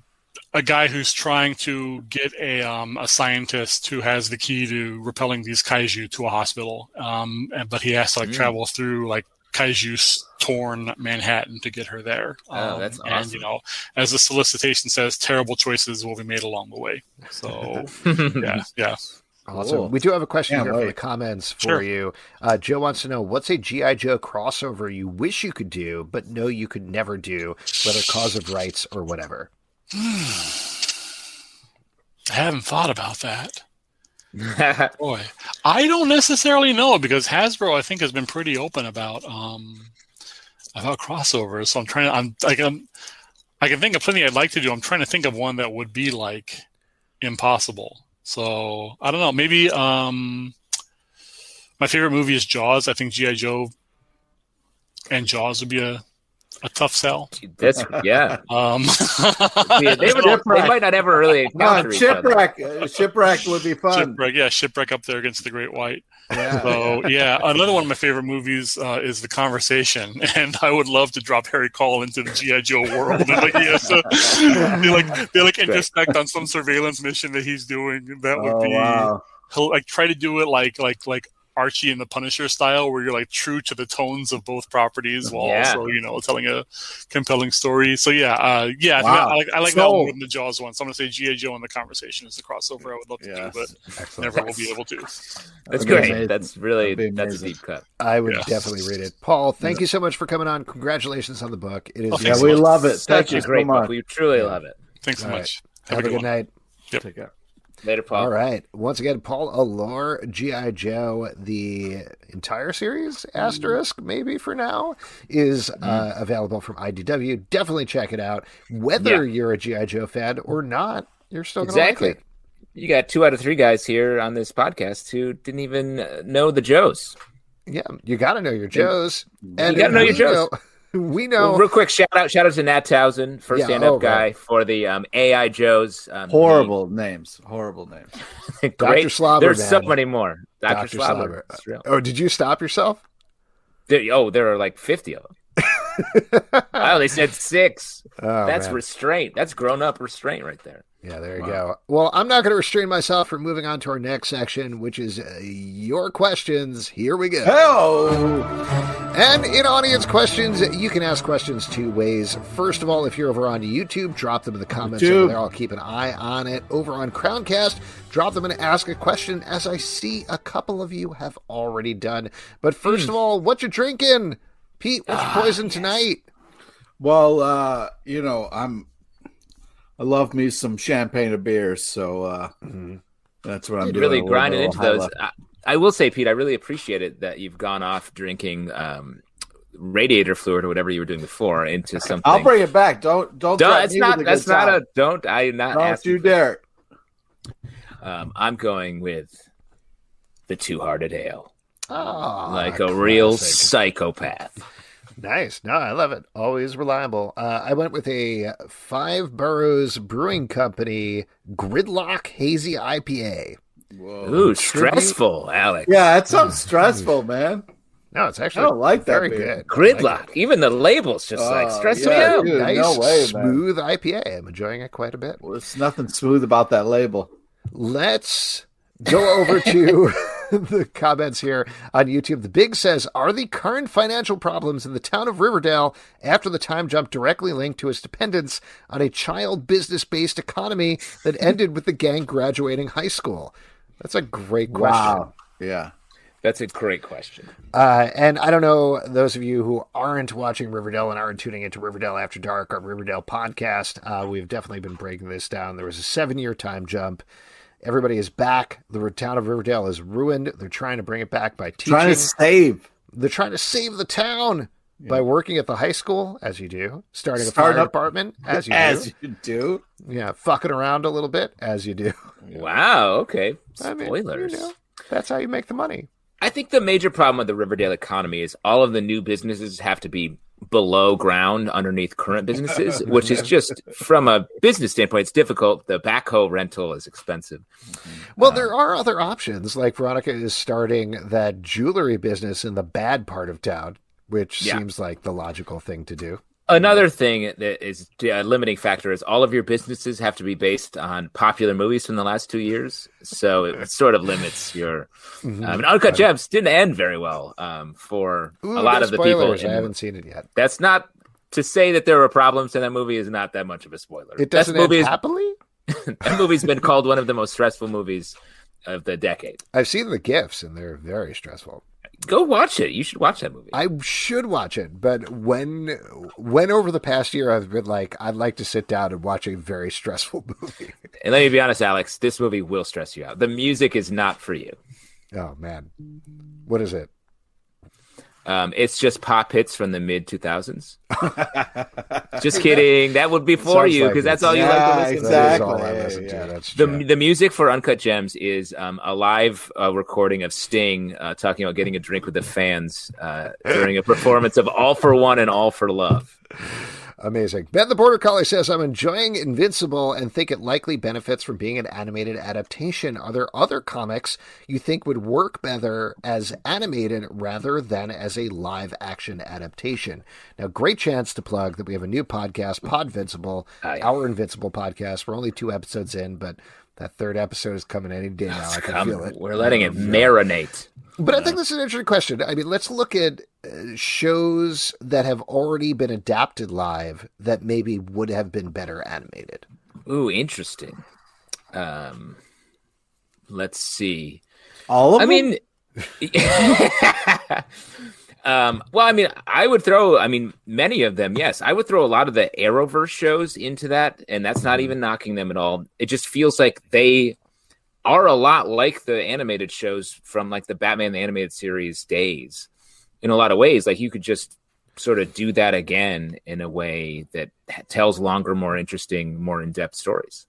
a guy who's trying to get a um, a scientist who has the key to repelling these kaiju to a hospital, um, and, but he has to like Mm. travel through like kaiju torn Manhattan to get her there. Oh, Um, that's And you know, as the solicitation says, terrible choices will be made along the way. So yeah, yeah. Awesome. Cool. We do have a question Can't here from the comments for Sure. you. Uh, Joe wants to know what's a GI Joe crossover you wish you could do, but know you could never do, whether cause of rights or whatever. I haven't thought about that. Boy, I don't necessarily know because Hasbro, I think, has been pretty open about um about crossovers. So I'm trying to, I'm like, I'm, I can think of plenty I'd like to do. I'm trying to think of one that would be like impossible. So I don't know. Maybe um, my favorite movie is Jaws. I think GI Joe and Jaws would be a a tough sell. That's yeah. Um, Yeah, they, would, they might not ever really Come on, encounter each other. shipwreck. Shipwreck would be fun. shipwreck, yeah, shipwreck up there against the Great White. Yeah. So yeah, another one of my favorite movies uh, is The Conversation, and I would love to drop Harry Caul into the GI Joe world. And, like, he has to, they like they like intersect on some surveillance mission that he's doing. That would Oh be wow. he'll like try to do it like like like Archie and the Punisher style, where you're like true to the tones of both properties while Yeah. also you know telling a compelling story. So yeah, uh, yeah, I, think Wow. I like I like that one more than the Jaws one. So I'm gonna say GI Joe and the Conversation is the crossover I would love to Yes. do, but never will be able to. That's great. amazing. That's really that's a deep cut. I would Yeah. definitely read it. Paul, thank you so much for coming on. Congratulations on the book. It is Oh, Yeah, thanks we much. love it. Such Thank a you so great book. We truly love it. Thanks so All right. much. Have, a good one. night. Take care. Later, Paul. All right. Once again, Paul Allor, G.I. Joe, the entire series, asterisk, maybe for now, is uh, available from IDW. Definitely check it out. Whether you're a G.I. Joe fan or not, you're still going to Exactly. like it. You got two out of three guys here on this podcast who didn't even uh, know the Joes. Yeah, you got to know your Joes. And you gotta know your Joes. know- we know. Well, real quick, shout out, shout out to Nat Townsend, first Yeah, stand up oh, guy right. for the um, AI Joes. Um, he- Horrible names. Horrible names. great. Slobber, There's so many more. Dr. Dr. Slobber. Slobber. Oh, did you stop yourself? There, oh, there are like 50 of them. Oh, they said six. Oh, That's man. restraint. That's grown up restraint right there. Yeah, there you go. Well, I'm not going to restrain myself from moving on to our next section, which is uh, your questions. Here we go. Oh, And in audience questions, you can ask questions two ways. First of all, if you're over on YouTube, drop them in the comments over there. I'll keep an eye on it. Over on Crowdcast, drop them and ask a question, as I see a couple of you have already done. But first of all, what you drinking? Pete, what's your poison tonight? well, uh, you know, I'm. I love me some champagne of beers, so uh, that's what I'm You're doing. really grinding into those. I, I will say, Pete, I really appreciate it that you've gone off drinking um, radiator fluid or whatever you were doing before into something. I'll bring it back. Don't don't. Don't, threaten that's not. with That's not time. a. Don't. I'm not Don't asking. you for dare. Um, I'm going with the Two Hearted Ale, Oh, like a real psychopath. Nice. No, I love it. Always reliable. Uh, I went with a Five Boroughs Brewing Company Gridlock Hazy IPA. Ooh, stressful, Alex. Yeah, that sounds stressful, man. No, it's actually I don't like that very beer. good. Gridlock. Even the label's just like Oh, stressing me yeah, out. dude. Nice, no way, man. smooth IPA. I'm enjoying it quite a bit. Well, there's nothing smooth about that label. Let's go over to the comments here on YouTube. The Big says, Are the current financial problems in the town of Riverdale after the time jump directly linked to its dependence on a child business based economy that ended with the gang graduating high school? That's a great question. Wow. Yeah. That's a great question. Uh, and I don't know those of you who aren't watching Riverdale and aren't tuning into Riverdale After Dark, our Riverdale podcast. Uh, we've definitely been breaking this down. There was a seven year time jump. Everybody is back. The town of Riverdale is ruined. They're trying to bring it back by teaching. Trying to save. They're trying to save the town by working at the high school, as you do, starting a Starting fire up- department, as you As do. you do. Yeah, fucking around a little bit, as you do. Wow. Okay. I mean, Spoilers. you know, that's how you make the money. I think the major problem with the Riverdale economy is all of the new businesses have to be below ground underneath current businesses, which is just from a business standpoint, it's difficult. The backhoe rental is expensive. Mm-hmm. Well, there uh, are other options. Like Veronica is starting that jewelry business in the bad part of town, which Yeah. seems like the logical thing to do. Another thing that is a limiting factor is all of your businesses have to be based on popular movies from the last two years. So it sort of limits your. Mm-hmm. Um, and Uncut Gems didn't end very well um, for Ooh, a lot of the people. in- I haven't seen it yet. That's not to say that there were problems in that movie is not that much of a spoiler. It That doesn't movie end is- happily. that movie's been called one of the most stressful movies of the decade. I've seen the gifs, and they're very stressful. Go watch it. You should watch that movie. I should watch it, but when when over the past year I've been like, I'd like to sit down and watch a very stressful movie. and let me be honest, Alex, this movie will stress you out. The music is not for you. oh man, what is it? Um, it's just pop hits from the mid 2000s. just kidding. That would be for Sounds you because it. that's all you Yeah, like to listen That is Exactly. all I Yeah, listen yeah. to. That's true. The, the music for Uncut Gems is um, a live uh, recording of Sting uh, talking about getting a drink with the fans uh, during a performance of All for One and All for Love. Amazing. Ben the Border Collie says, I'm enjoying Invincible and think it likely benefits from being an animated adaptation. Are there other comics you think would work better as animated rather than as a live action adaptation? Now, great chance to plug that we have a new podcast, Podvincible, our Invincible podcast. We're only two episodes in, but that third episode is coming any day now. I can Um, feel it. we're letting it marinate. But I think this is an interesting question. I mean, let's look at uh, shows that have already been adapted live that maybe would have been better animated. Ooh, interesting. Um, let's see. All of I them? mean, um, well, I mean, I would throw. I mean, many of them. Yes, I would throw a lot of the Arrowverse shows into that, and that's not even knocking them at all. It just feels like they are a lot like the animated shows from like the Batman the animated series days. In a lot of ways, like you could just sort of do that again in a way that tells longer, more interesting, more in depth stories.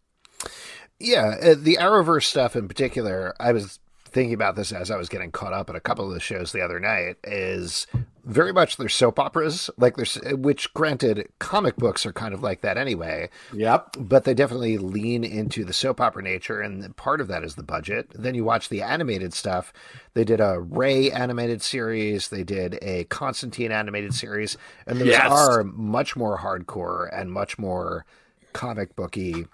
Yeah, uh, the Arrowverse stuff in particular, I was thinking about this as I was getting caught up at a couple of the shows the other night is very much their soap operas, like there's which granted comic books are kind of like that anyway, Yep. but they definitely lean into the soap opera nature, and part of that is the budget. Then you watch the animated stuff. They did a Ray animated series, they did a Constantine animated series, and those Yes. are much more hardcore and much more comic booky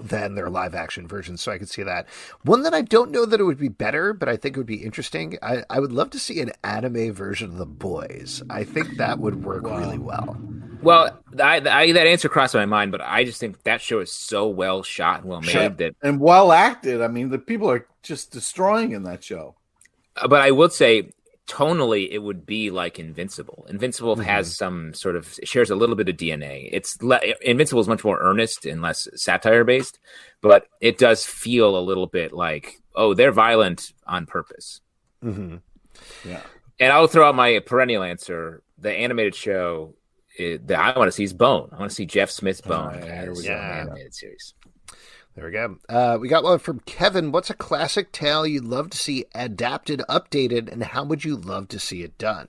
than their live action versions. So I could see that. One that I don't know that it would be better, but I think it would be interesting. I, I would love to see an anime version of The Boys. I think that would work really well. Well, I, I, that answer crossed my mind, but I just think that show is so well shot and well made Sure. that. And well acted. I mean, the people are just destroying in that show. Uh, but I would say tonally, it would be like Invincible. Invincible Mm-hmm. has some sort of shares a little bit of DNA. It's le- Invincible is much more earnest and less satire based, but it does feel a little bit like oh, they're violent on purpose. hmm Yeah. And I'll throw out my perennial answer: the animated show that I want to see is Bone. I want to see Jeff Smith's Bone yeah, here as we go. an animated series. There we go. Uh, we got one from Kevin. What's a classic tale you'd love to see adapted, updated, and how would you love to see it done?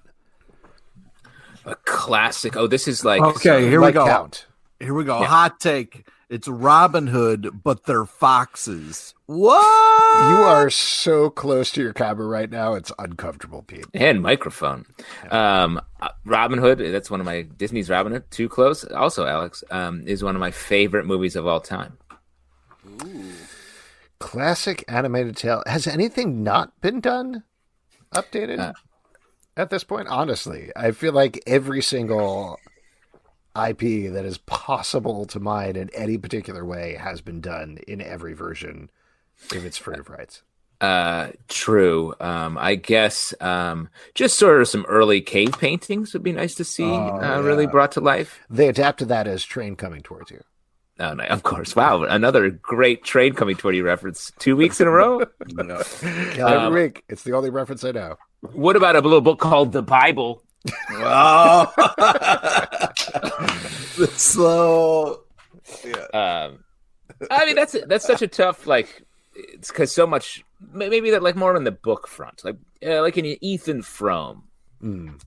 A classic. Oh, this is like Okay, here we Like go. Count. Here we go. Yeah. Hot take. It's Robin Hood, but they're foxes. What? You are so close to your camera right now. It's uncomfortable, Pete. and microphone. Um, uh, Robin Hood. That's one of my Disney's Robin Hood. Too close. Also, Alex um, is one of my favorite movies of all time. Classic animated tale. Has anything not been done, updated Uh, at this point? Honestly, I feel like every single IP that is possible to mine in any particular way has been done in every version if it's free of rights. Uh, true. Um, I guess um, just sort of some early cave paintings would be nice to see. Oh, uh, Really brought to life. They adapted that as train coming towards you. Oh, no, of course. Wow, another great train coming toward you reference. Two weeks in a row. Every Um, week. It's the only reference I know. what about a little book called The Bible? Oh. the slow. Um, I mean, that's that's such a tough like. It's because so much. Maybe that like more on the book front, like uh, like in Ethan Frome, Mm.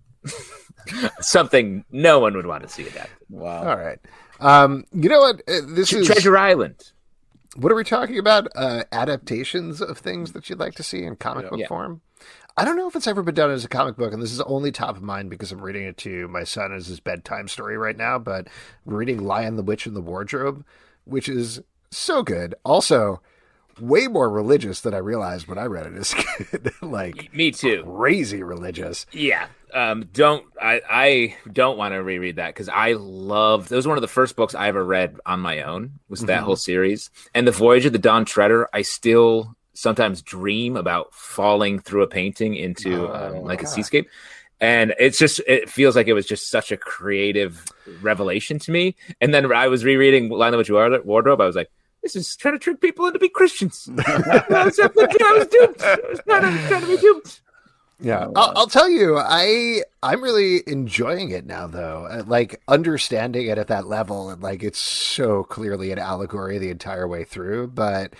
something no one would want to see adapted. Wow. All right. Um, you know what? Uh, This is Treasure Island. What are we talking about? Uh, adaptations of things that you'd like to see in comic book Yeah. form? I don't know if it's ever been done as a comic book, and this is only top of mind because I'm reading it to my son as his bedtime story right now. But reading Lion the Witch and the Wardrobe, which is so good. Also, way more religious than I realized when I read it as kid. like Me too. crazy religious. Yeah. Um, don't I? I don't want to reread that because I love. That was one of the first books I ever read on my own. Was that whole series and the Voyage of the Dawn Treader? I still sometimes dream about falling through a painting into um, like a seascape, and it's just it feels like it was just such a creative revelation to me. And then I was rereading Line of Wardrobe. I was like. This is trying to trick people into be Christians. I was, I was duped. I was trying to, trying to be duped. Yeah, I'll, I'll tell you, I I'm really enjoying it now, though. Uh, Like understanding it at that level, and like it's so clearly an allegory the entire way through. But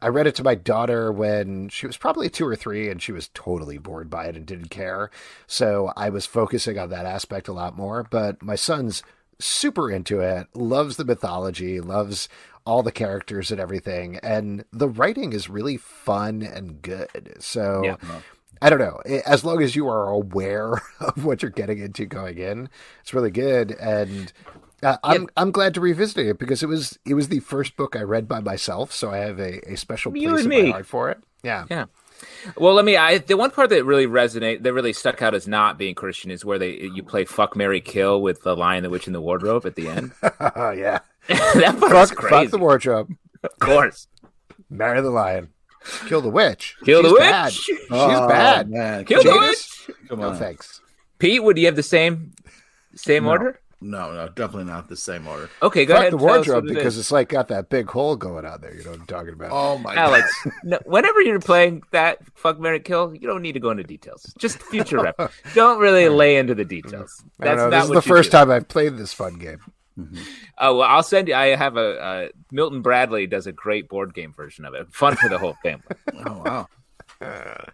I read it to my daughter when she was probably two or three, and she was totally bored by it and didn't care. So I was focusing on that aspect a lot more. But my son's super into it, loves the mythology, loves all the characters and everything, and the writing is really fun and good. So. Yeah. I don't know. As long as you are aware of what you're getting into going in, it's really good. And uh, I'm I'm glad to revisit it because it was it was the first book I read by myself, so I have a, a special You place in my heart for it. Yeah. Yeah. Well, let me. I the one part that really resonate, that really stuck out as not being Christian, is where they you play "fuck Mary Kill" with the Lion, the Witch, and the Wardrobe at the end. Yeah. that part was Fuck, crazy. fuck the wardrobe. of course, Marry the lion. Kill the witch. kill the witch. Bad. She's Oh, bad. Man. Kill the Janus? witch. Come No on. thanks. Pete, would you have the same same No. order? No, no, definitely not the same order. Okay, go Fuck ahead. the and wardrobe what it because it's like got that big hole going out there. You know what I'm talking about? Oh my god. Alex, no, whenever you're playing that "fuck Mary Kill," you don't need to go into details. Just future rep. Don't really lay into the details. That's know. not This is what the you first do. time I've played this fun game. Oh well, I'll send you. I have a uh, Milton Bradley does a great board game version of it. Fun for the whole family. Oh wow.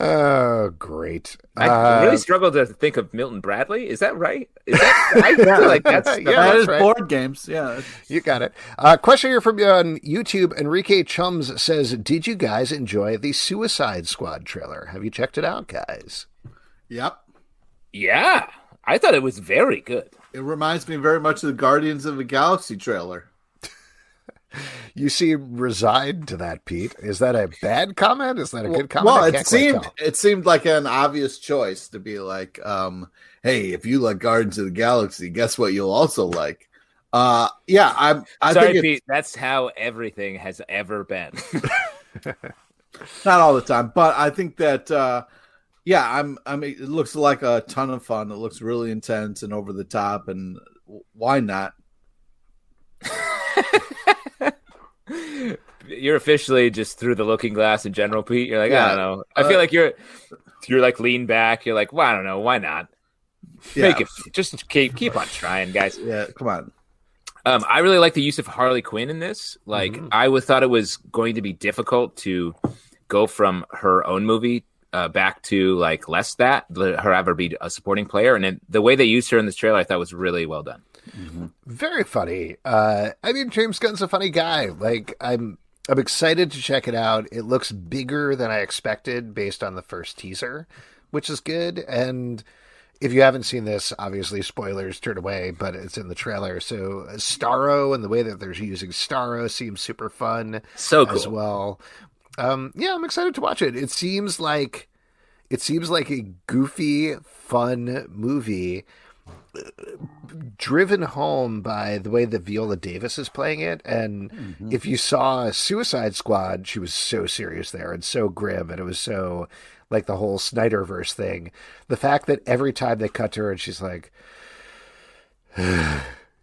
Oh, great. I Uh, really struggle to think of Milton Bradley. Is that right? Is that, I feel like that's Yeah, that's right. board games. Yeah. You got it. Uh, question here from you on YouTube. Enrique Chums says, "Did you guys enjoy the Suicide Squad trailer? Have you checked it out, guys?" Yep. yeah. I thought it was very good. It reminds me very much of the Guardians of the Galaxy trailer. You seem resigned to that, Pete. Is that a bad comment? Is that a good comment? Well, I it seemed it seemed like an obvious choice to be like, um, hey, if you like Guardians of the Galaxy, guess what you'll also like. Uh yeah, I'm I Sorry, think Pete. That's how everything has ever been. not all the time, but I think that uh yeah, I'm I mean it looks like a ton of fun. It looks really intense and over the top and why not? you're officially just through the looking glass in general, Pete. You're like, I don't know. I feel Uh, like you're you're like lean back. You're like, well, I don't know. Why not? Yeah. Make it. Just keep keep on trying, guys. Yeah, come on. Um, I really like the use of Harley Quinn in this. Like, Mm-hmm. I would thought it was going to be difficult to go from her own movie uh, back to like less that let her ever be a supporting player, and then the way they used her in this trailer, I thought was really well done. Very funny. Uh, I mean, James Gunn's a funny guy. Like, I'm I'm excited to check it out. It looks bigger than I expected based on the first teaser, which is good. And if you haven't seen this, obviously spoilers turn away, but it's in the trailer. So Starro and the way that they're using Starro seems super fun So cool. as well. Um, yeah, I'm excited to watch it. It seems like it seems like a goofy, fun movie uh, driven home by the way that Viola Davis is playing it. And if you saw Suicide Squad, she was so serious there and so grim, and it was so like the whole Snyderverse thing. The fact that every time they cut to her and she's like,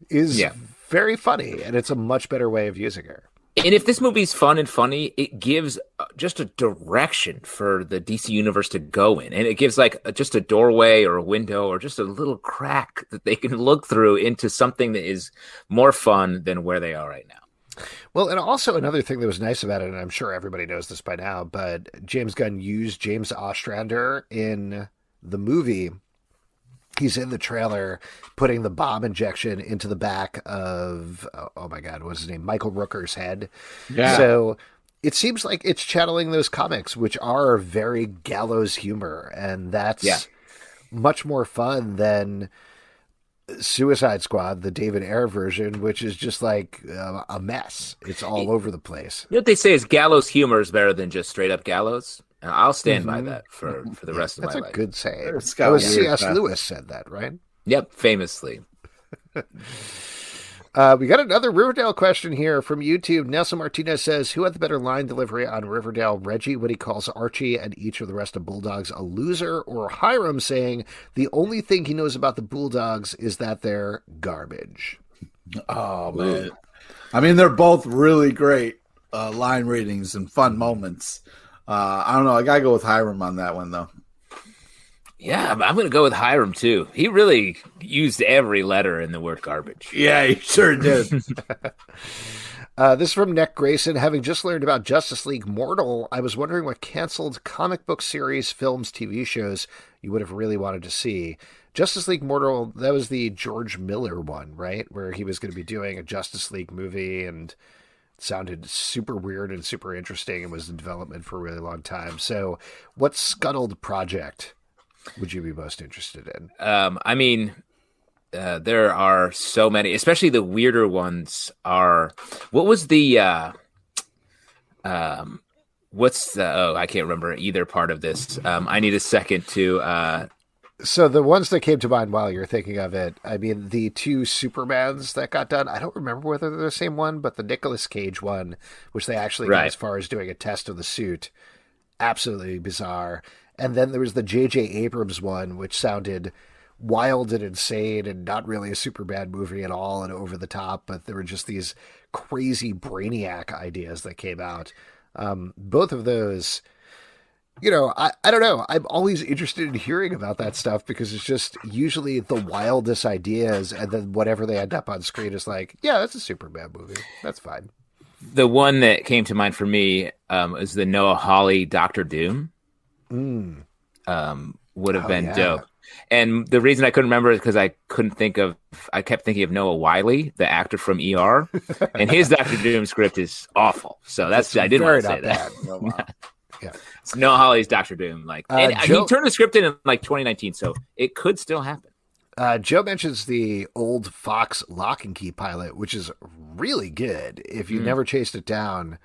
is Yeah. very funny, and it's a much better way of using her. And if this movie's fun and funny, it gives uh, just a direction for the DC universe to go in, and it gives like just a doorway or a window or just a little crack that they can look through into something that is more fun than where they are right now. Well, and also another thing that was nice about it, and I'm sure everybody knows this by now, but James Gunn used James Ostrander in the movie. He's in the trailer putting the bomb injection into the back of, oh, oh my God, what's his name? Michael Rooker's head. Yeah. So it seems like it's channeling those comics, which are very gallows humor. And that's Yeah. much more fun than Suicide Squad, the David Ayer version, which is just like uh, a mess. It's all over the place. You know what they say is gallows humor is better than just straight up gallows, and I'll stand by that for for the rest of That's my a life. good saying. It's That got was weird C.S. Lewis said that, right? Yep, famously. Uh, we got another Riverdale question here from YouTube. Nelson Martinez says, "Who had the better line delivery on Riverdale? Reggie when he calls Archie and each of the rest of the Bulldogs a loser, or Hiram saying the only thing he knows about the Bulldogs is that they're garbage." Oh man. I mean, they're both really great uh, line readings and fun moments. Uh, I don't know. I gotta go with Hiram on that one though. Yeah, I'm, I'm going to go with Hiram too. He really used every letter in the word garbage. Yeah, he sure did. Uh, this is from Nick Grayson. Having just learned about Justice League Mortal, I was wondering what canceled comic book series, films, TV shows you would have really wanted to see. Justice League Mortal, that was the George Miller one, right? Where he was going to be doing a Justice League movie and it sounded super weird and super interesting and was in development for a really long time. So, what scuttled project would you be most interested in? Um, I mean, uh, there are so many, especially the weirder ones. Are what was the uh, um, what's the? Oh, I can't remember either part of this. Um, I need a second to. Uh, So the ones that came to mind while you're thinking of it, I mean, the two Supermans that got done, I don't remember whether they're the same one, but the Nicolas Cage one, which they actually got Right. as far as doing a test of the suit, absolutely bizarre. And then there was the J.J. Abrams one, which sounded wild and insane and not really a super bad movie at all and over the top, but there were just these crazy brainiac ideas that came out. Um, both of those you know, I, I don't know. I'm always interested in hearing about that stuff because it's just usually the wildest ideas, and then whatever they end up on screen is like, yeah, that's a Superman movie. That's fine. the one that came to mind for me um, is the Noah Hawley Doctor Doom. Mm. Um, would have Oh, been yeah. dope. And the reason I couldn't remember is because I couldn't think of. I kept thinking of Noah Wiley, the actor from ER, and his Doctor Doom script is awful. So that's I didn't want to say that. wow. It's Hawley's Doctor Doom. Like, Uh, and Joe- he turned the script in in like 2019, so it could still happen. Uh, Joe mentions the old Fox Locke and Key pilot, which is really good. If you Mm. never chased it down,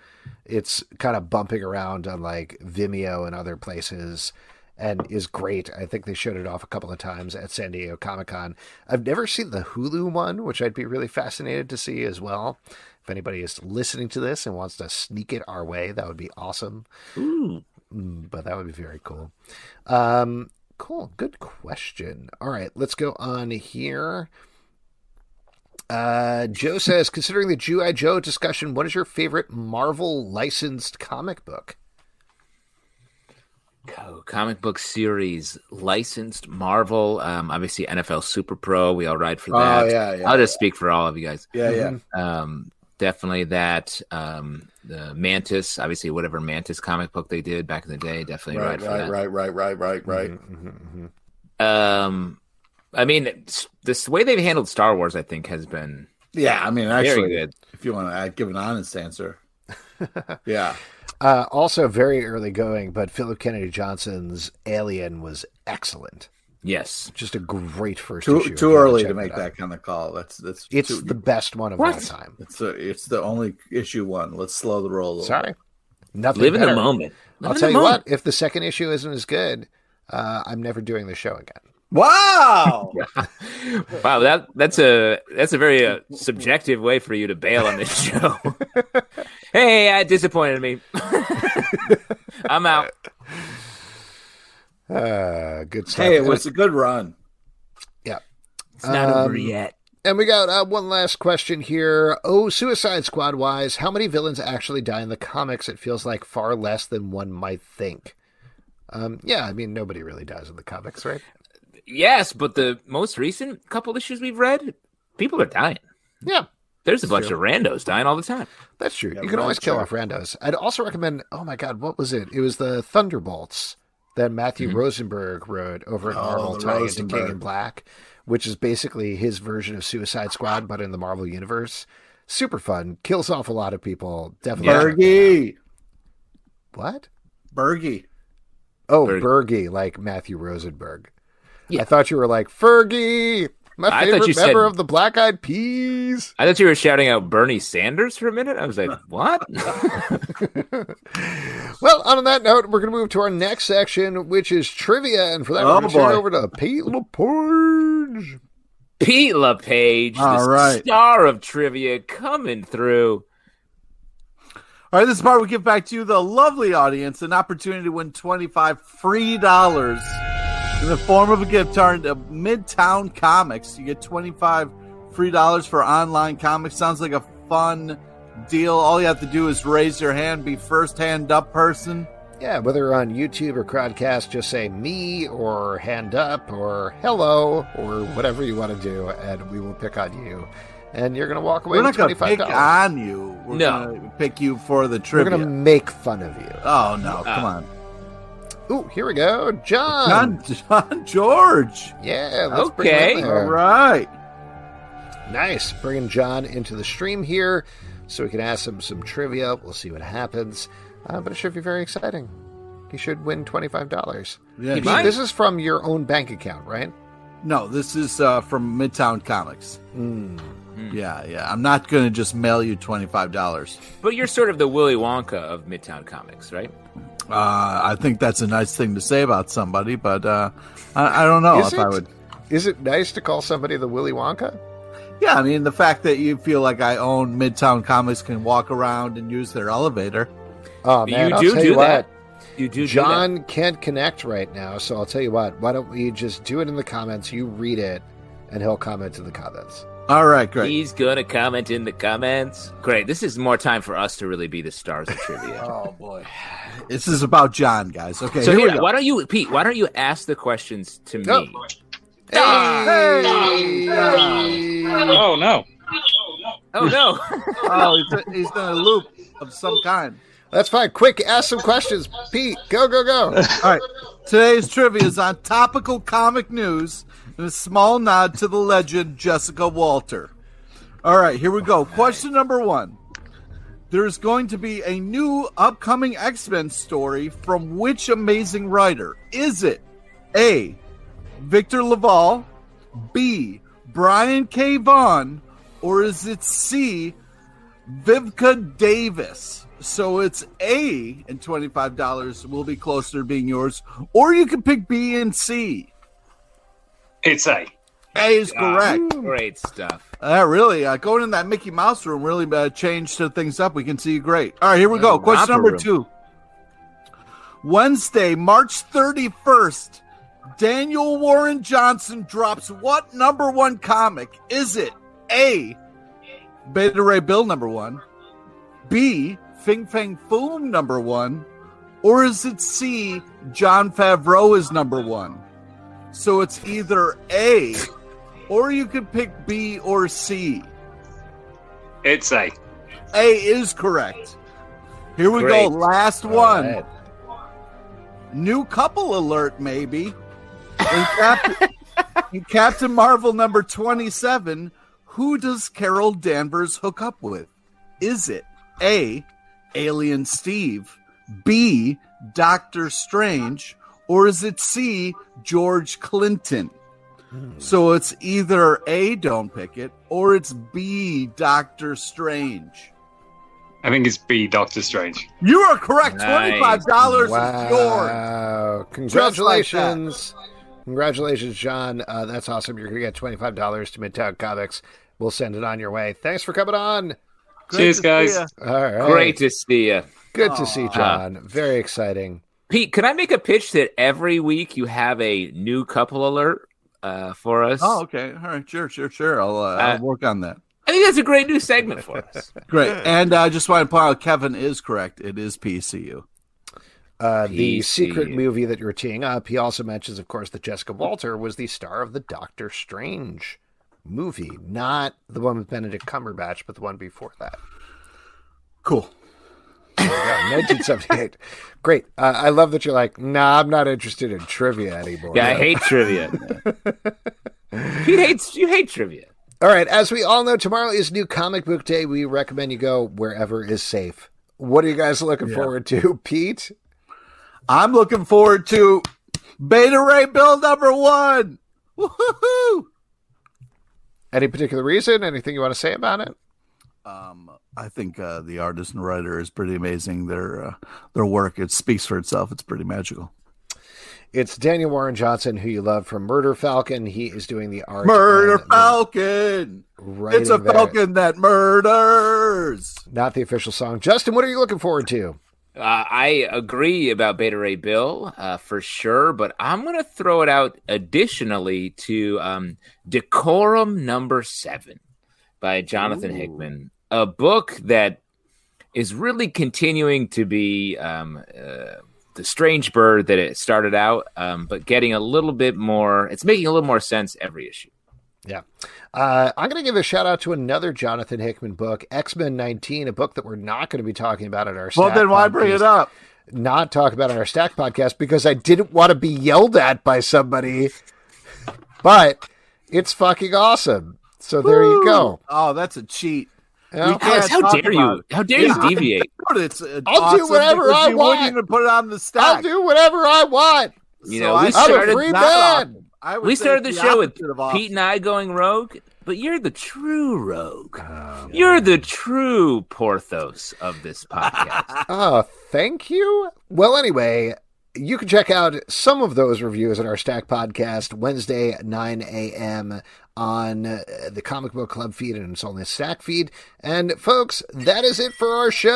it's kind of bumping around on like Vimeo and other places and is great. I think they showed it off a couple of times at San Diego Comic Con. I've never seen the Hulu one, which I'd be really fascinated to see as well. If anybody is listening to this and wants to sneak it our way, that would be awesome. Ooh. Mm, but that would be very cool. Um, cool. Good question. All right, let's go on here. Uh, Joe says, considering the G.I. Joe discussion, what is your favorite Marvel licensed comic book? Co- comic book series licensed Marvel. Um, obviously NFL Super Pro. We all ride for that. Oh, that. yeah, yeah, I'll just speak for all of you guys. Yeah, yeah. Um, definitely that. Um, the Mantis. Obviously, whatever Mantis comic book they did back in the day. Definitely Right, ride right, right, right, right, right, right. Mm-hmm, Um, I mean, this way they've handled Star Wars, I think, has been Yeah, I mean, very actually, good. if you want to give an honest answer, yeah, Uh, also very early going, but Philip Kennedy Johnson's Alien was excellent. Yes. Just a great first too issue. too early to checked make it out. that kind of call. That's that's It's too, the best one of What? all time. it's a, it's the only issue one. Let's slow the roll. A little Sorry. Nothing Live in the moment. Live I'll tell you moment. what, if the second issue isn't as good, uh, I'm never doing the show again. Wow. Wow, that that's a that's a very uh, subjective way for you to bail on this show. hey, I disappointed me. I'm out. Uh, good stuff. hey, it was a good run. yeah. It's not over Um, yet. And we got uh, one last question here. Oh, Suicide Squad wise, how many villains actually die in the comics? It feels like far less than one might think. Um, yeah, I mean, nobody really dies in the comics, right? Yes, but the most recent couple issues we've read, people are dying. Yeah, There's a bunch of randos dying all the time. that's true. Yeah, you can always kill sure. off randos. I'd also recommend, oh my God, what was it? It was the Thunderbolts that Matthew mm-hmm. Rosenberg wrote over at Oh, Marvel, the tying into King Rosenberg. in Black, which is basically his version of Suicide Squad, but in the Marvel Universe. Super fun. Kills off a lot of people. Definitely. check. Bergie, What? Bergie. Oh, Ferg- Bergie, like Matthew Rosenberg. Yeah. I thought you were like Fergie, my I thought favorite you said- member of the Black Eyed Peas. I thought you were shouting out Bernie Sanders for a minute. I was like, what? Well, on that note, we're going to move to our next section, which is trivia, and for that, Oh, we're going to turn over to Pete LaPorge. Pete LePage, All the right. star of trivia, coming through. All right, this is part we give back to you, the lovely audience, an opportunity to win twenty-five free dollars in the form of a gift card to Midtown Comics. You get twenty-five free dollars for online comics. Sounds like a fun deal. All you have to do is raise your hand, be first hand up person. Yeah, whether on YouTube or Crowdcast, just say me or hand up or hello or whatever you want to do, and we will pick on you. And you're going to walk away We're with not going to pick on you. We're No. gonna pick you for the trip. We're going to make fun of you. Oh no! Come Uh, on, Ooh, here we go. John. John, John George. Yeah, let's bring Okay. him there. right. Nice. Bringing John into the stream here so we can ask him some trivia. We'll see what happens. Uh, but it should be very exciting. He should win $25. Yeah, Pete, might. this is from your own bank account, right? No, this is uh, from Midtown Comics. Mm. Yeah, yeah. I'm not going to just mail you twenty five dollars. But you're sort of the Willy Wonka of Midtown Comics, right? Uh, I think that's a nice thing to say about somebody, but uh, I, I don't know Is if I it? would. Is it nice to call somebody the Willy Wonka? Yeah, I mean the fact that you feel like I own Midtown Comics can walk around and use their elevator. Oh, man. you I'll do tell do you that. what. You do. do John can't connect right now, so I'll tell you what. Why don't we just do it in the comments? You read it, and he'll comment in the comments. All right, great. He's gonna comment in the comments. Great. This is more time for us to really be the stars of trivia. Oh boy, this is about John, guys. Okay, so here we here, go. why don't you, Pete? Why don't you ask the questions to me? Oh. Hey! Oh no. Oh no! Oh, he's, he's in a loop of some kind. That's fine. Quick, ask some questions. Pete, go, go, go. All right. Today's trivia is on topical comic news and a small nod to the legend Jessica Walter. All right, here we go. Question number one. There's going to be a new upcoming X Men story from which amazing writer? Is it A. Victor LaValle, B. Brian K. Vaughan, or is it C. Vivka Davis? So it's A and $25 will be closer to being yours, or you can pick B and C. It's A. A is correct. Great stuff. Uh, really, uh, going in that Mickey Mouse room really uh, changed things up. We can see you great. All right, here we go. Uh, Question number room. two. Wednesday, March 31st, Daniel Warren Johnson drops what number one comic? Is it A, Beta Ray Bill number one, B, Fing Fang Foom number one, or is it C, Jon Favreau is number one? So it's either A, or you could pick B or C. It's A. A is correct. Here we Great. go. Last All one. right. New couple alert, maybe. In, Cap- in Captain Marvel number 27, who does Carol Danvers hook up with? Is it A, Alien Steve, B, Doctor Strange, or is it C, George Clinton? So it's either A, don't pick it, or it's B, Doctor Strange. I think it's B, Doctor Strange. You are correct. Nice. $25 is yours. Wow. Congratulations. Congratulations, John. Uh, that's awesome. You're going to get $25 to Midtown Comics. We'll send it on your way. Thanks for coming on. Great Cheers, guys. All right. Great to see you. Good to see John. Very exciting. Pete, can I make a pitch that every week you have a new couple alert uh, for us? Oh, okay. All right. Sure, sure, sure. I'll, uh, Uh, I'll work on that. I think that's a great new segment for us. Great. And uh, I just want to point out Kevin is correct. It is PCU. Uh, the secret movie that you're teeing up, he also mentions, of course, that Jessica Walter was the star of the Doctor Strange movie, not the one with Benedict Cumberbatch, but the one before that. Cool. Yeah, 1978. Great. Uh, I love that you're like, nah, I'm not interested in trivia anymore. Yeah, I hate trivia. Pete hates you hate trivia. All right. As we all know, tomorrow is New Comic Book Day. We recommend you go wherever is safe. What are you guys looking forward to, Pete? I'm looking forward to Beta Ray Bill number one. Woohoo! Any particular reason? Anything you want to say about it? Um, I think uh, the artist and writer is pretty amazing. Their uh, their work it speaks for itself. It's pretty magical. It's Daniel Warren Johnson, who you love from Murder Falcon. He is doing the art. Murder Falcon. writing It's a there. falcon that murders. Not the official song. Justin, what are you looking forward to? Uh, I agree about Beta Ray Bill uh, for sure, but I'm going to throw it out additionally to um, Decorum Number Seven by Jonathan Hickman, a book that is really continuing to be um, uh, the strange bird that it started out, um, but getting a little bit more. It's making a little more sense every issue. Yeah. Uh, I'm going to give a shout out to another Jonathan Hickman book, X Men 19, a book that we're not going to be talking about at our Well, then why bring it up? Not talk about on our Stack podcast because I didn't want to be yelled at by somebody, but it's fucking awesome. So there you go. Oh, that's a cheat. Yeah. We can't how dare you? How dare Yeah. you deviate? Dude, it's uh, I'll do whatever I you want. wouldn't even put it on the stack. I'll do whatever I want. You So know, I we I'm a started- free not man. awesome. I we started the it's show with awesome. Pete and I going rogue, but you're the true rogue. you're the true Porthos of this podcast. Oh, thank you. Well, anyway, you can check out some of those reviews on our Stack podcast Wednesday at 9 a.m. on uh, the Comic Book Club feed, and it's on the Stack feed. And folks, that is it for our show.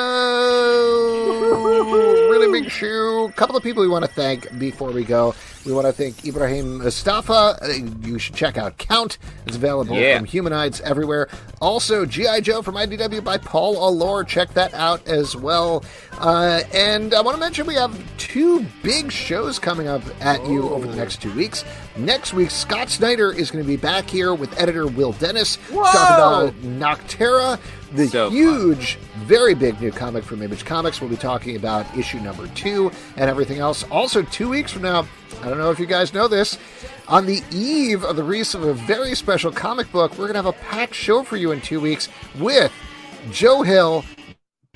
really big shoe. A couple of people we want to thank before we go. We want to thank Ibrahim Moustafa. Uh, You should check out Count. It's available Yeah. from Humanoids everywhere. Also, G.I. Joe from IDW by Paul Allor. Check that out as well. Uh, and I want to mention we have two big shows coming up at you over the next two weeks. Next week, Scott Snyder is going to be back here with editor Will Dennis Whoa! talking about Nocterra, the So fun. huge, very big new comic from Image Comics. We'll be talking about issue number two and everything else. Also, two weeks from now, I don't know if you guys know this, on the eve of the release of a very special comic book, we're going to have a packed show for you in two weeks with Joe Hill.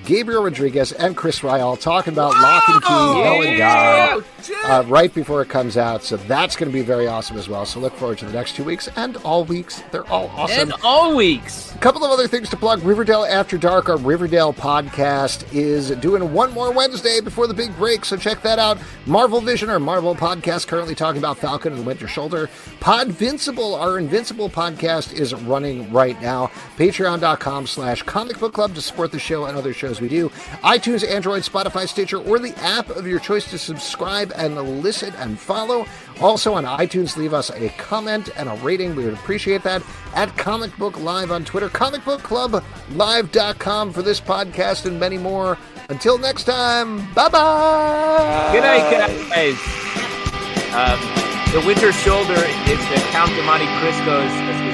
Gabriel Rodriguez and Chris Ryall talking about Locke and Key, Hell and Gone, uh, right before it comes out. So that's going to be very awesome as well. So look forward to the next two weeks and all weeks. They're all awesome. And all weeks. A couple of other things to plug. Riverdale After Dark, our Riverdale podcast, is doing one more Wednesday before the big break, so check that out. Marvel Vision, our Marvel podcast, currently talking about Falcon and the Winter Soldier. Podvincible, our Invincible podcast, is running right now. Patreon.com slash comic book club to support the show and other shows we do. iTunes, Android, Spotify, Stitcher, or the app of your choice to subscribe and listen and follow. Also on iTunes, leave us a comment and a rating. We would appreciate that. At Comic Book Live on Twitter, comicbookclublive.com for this podcast and many more. Until next time, bye bye. Good night, guys. Um, the Winter Shoulder is the Count de Monte Cristo's.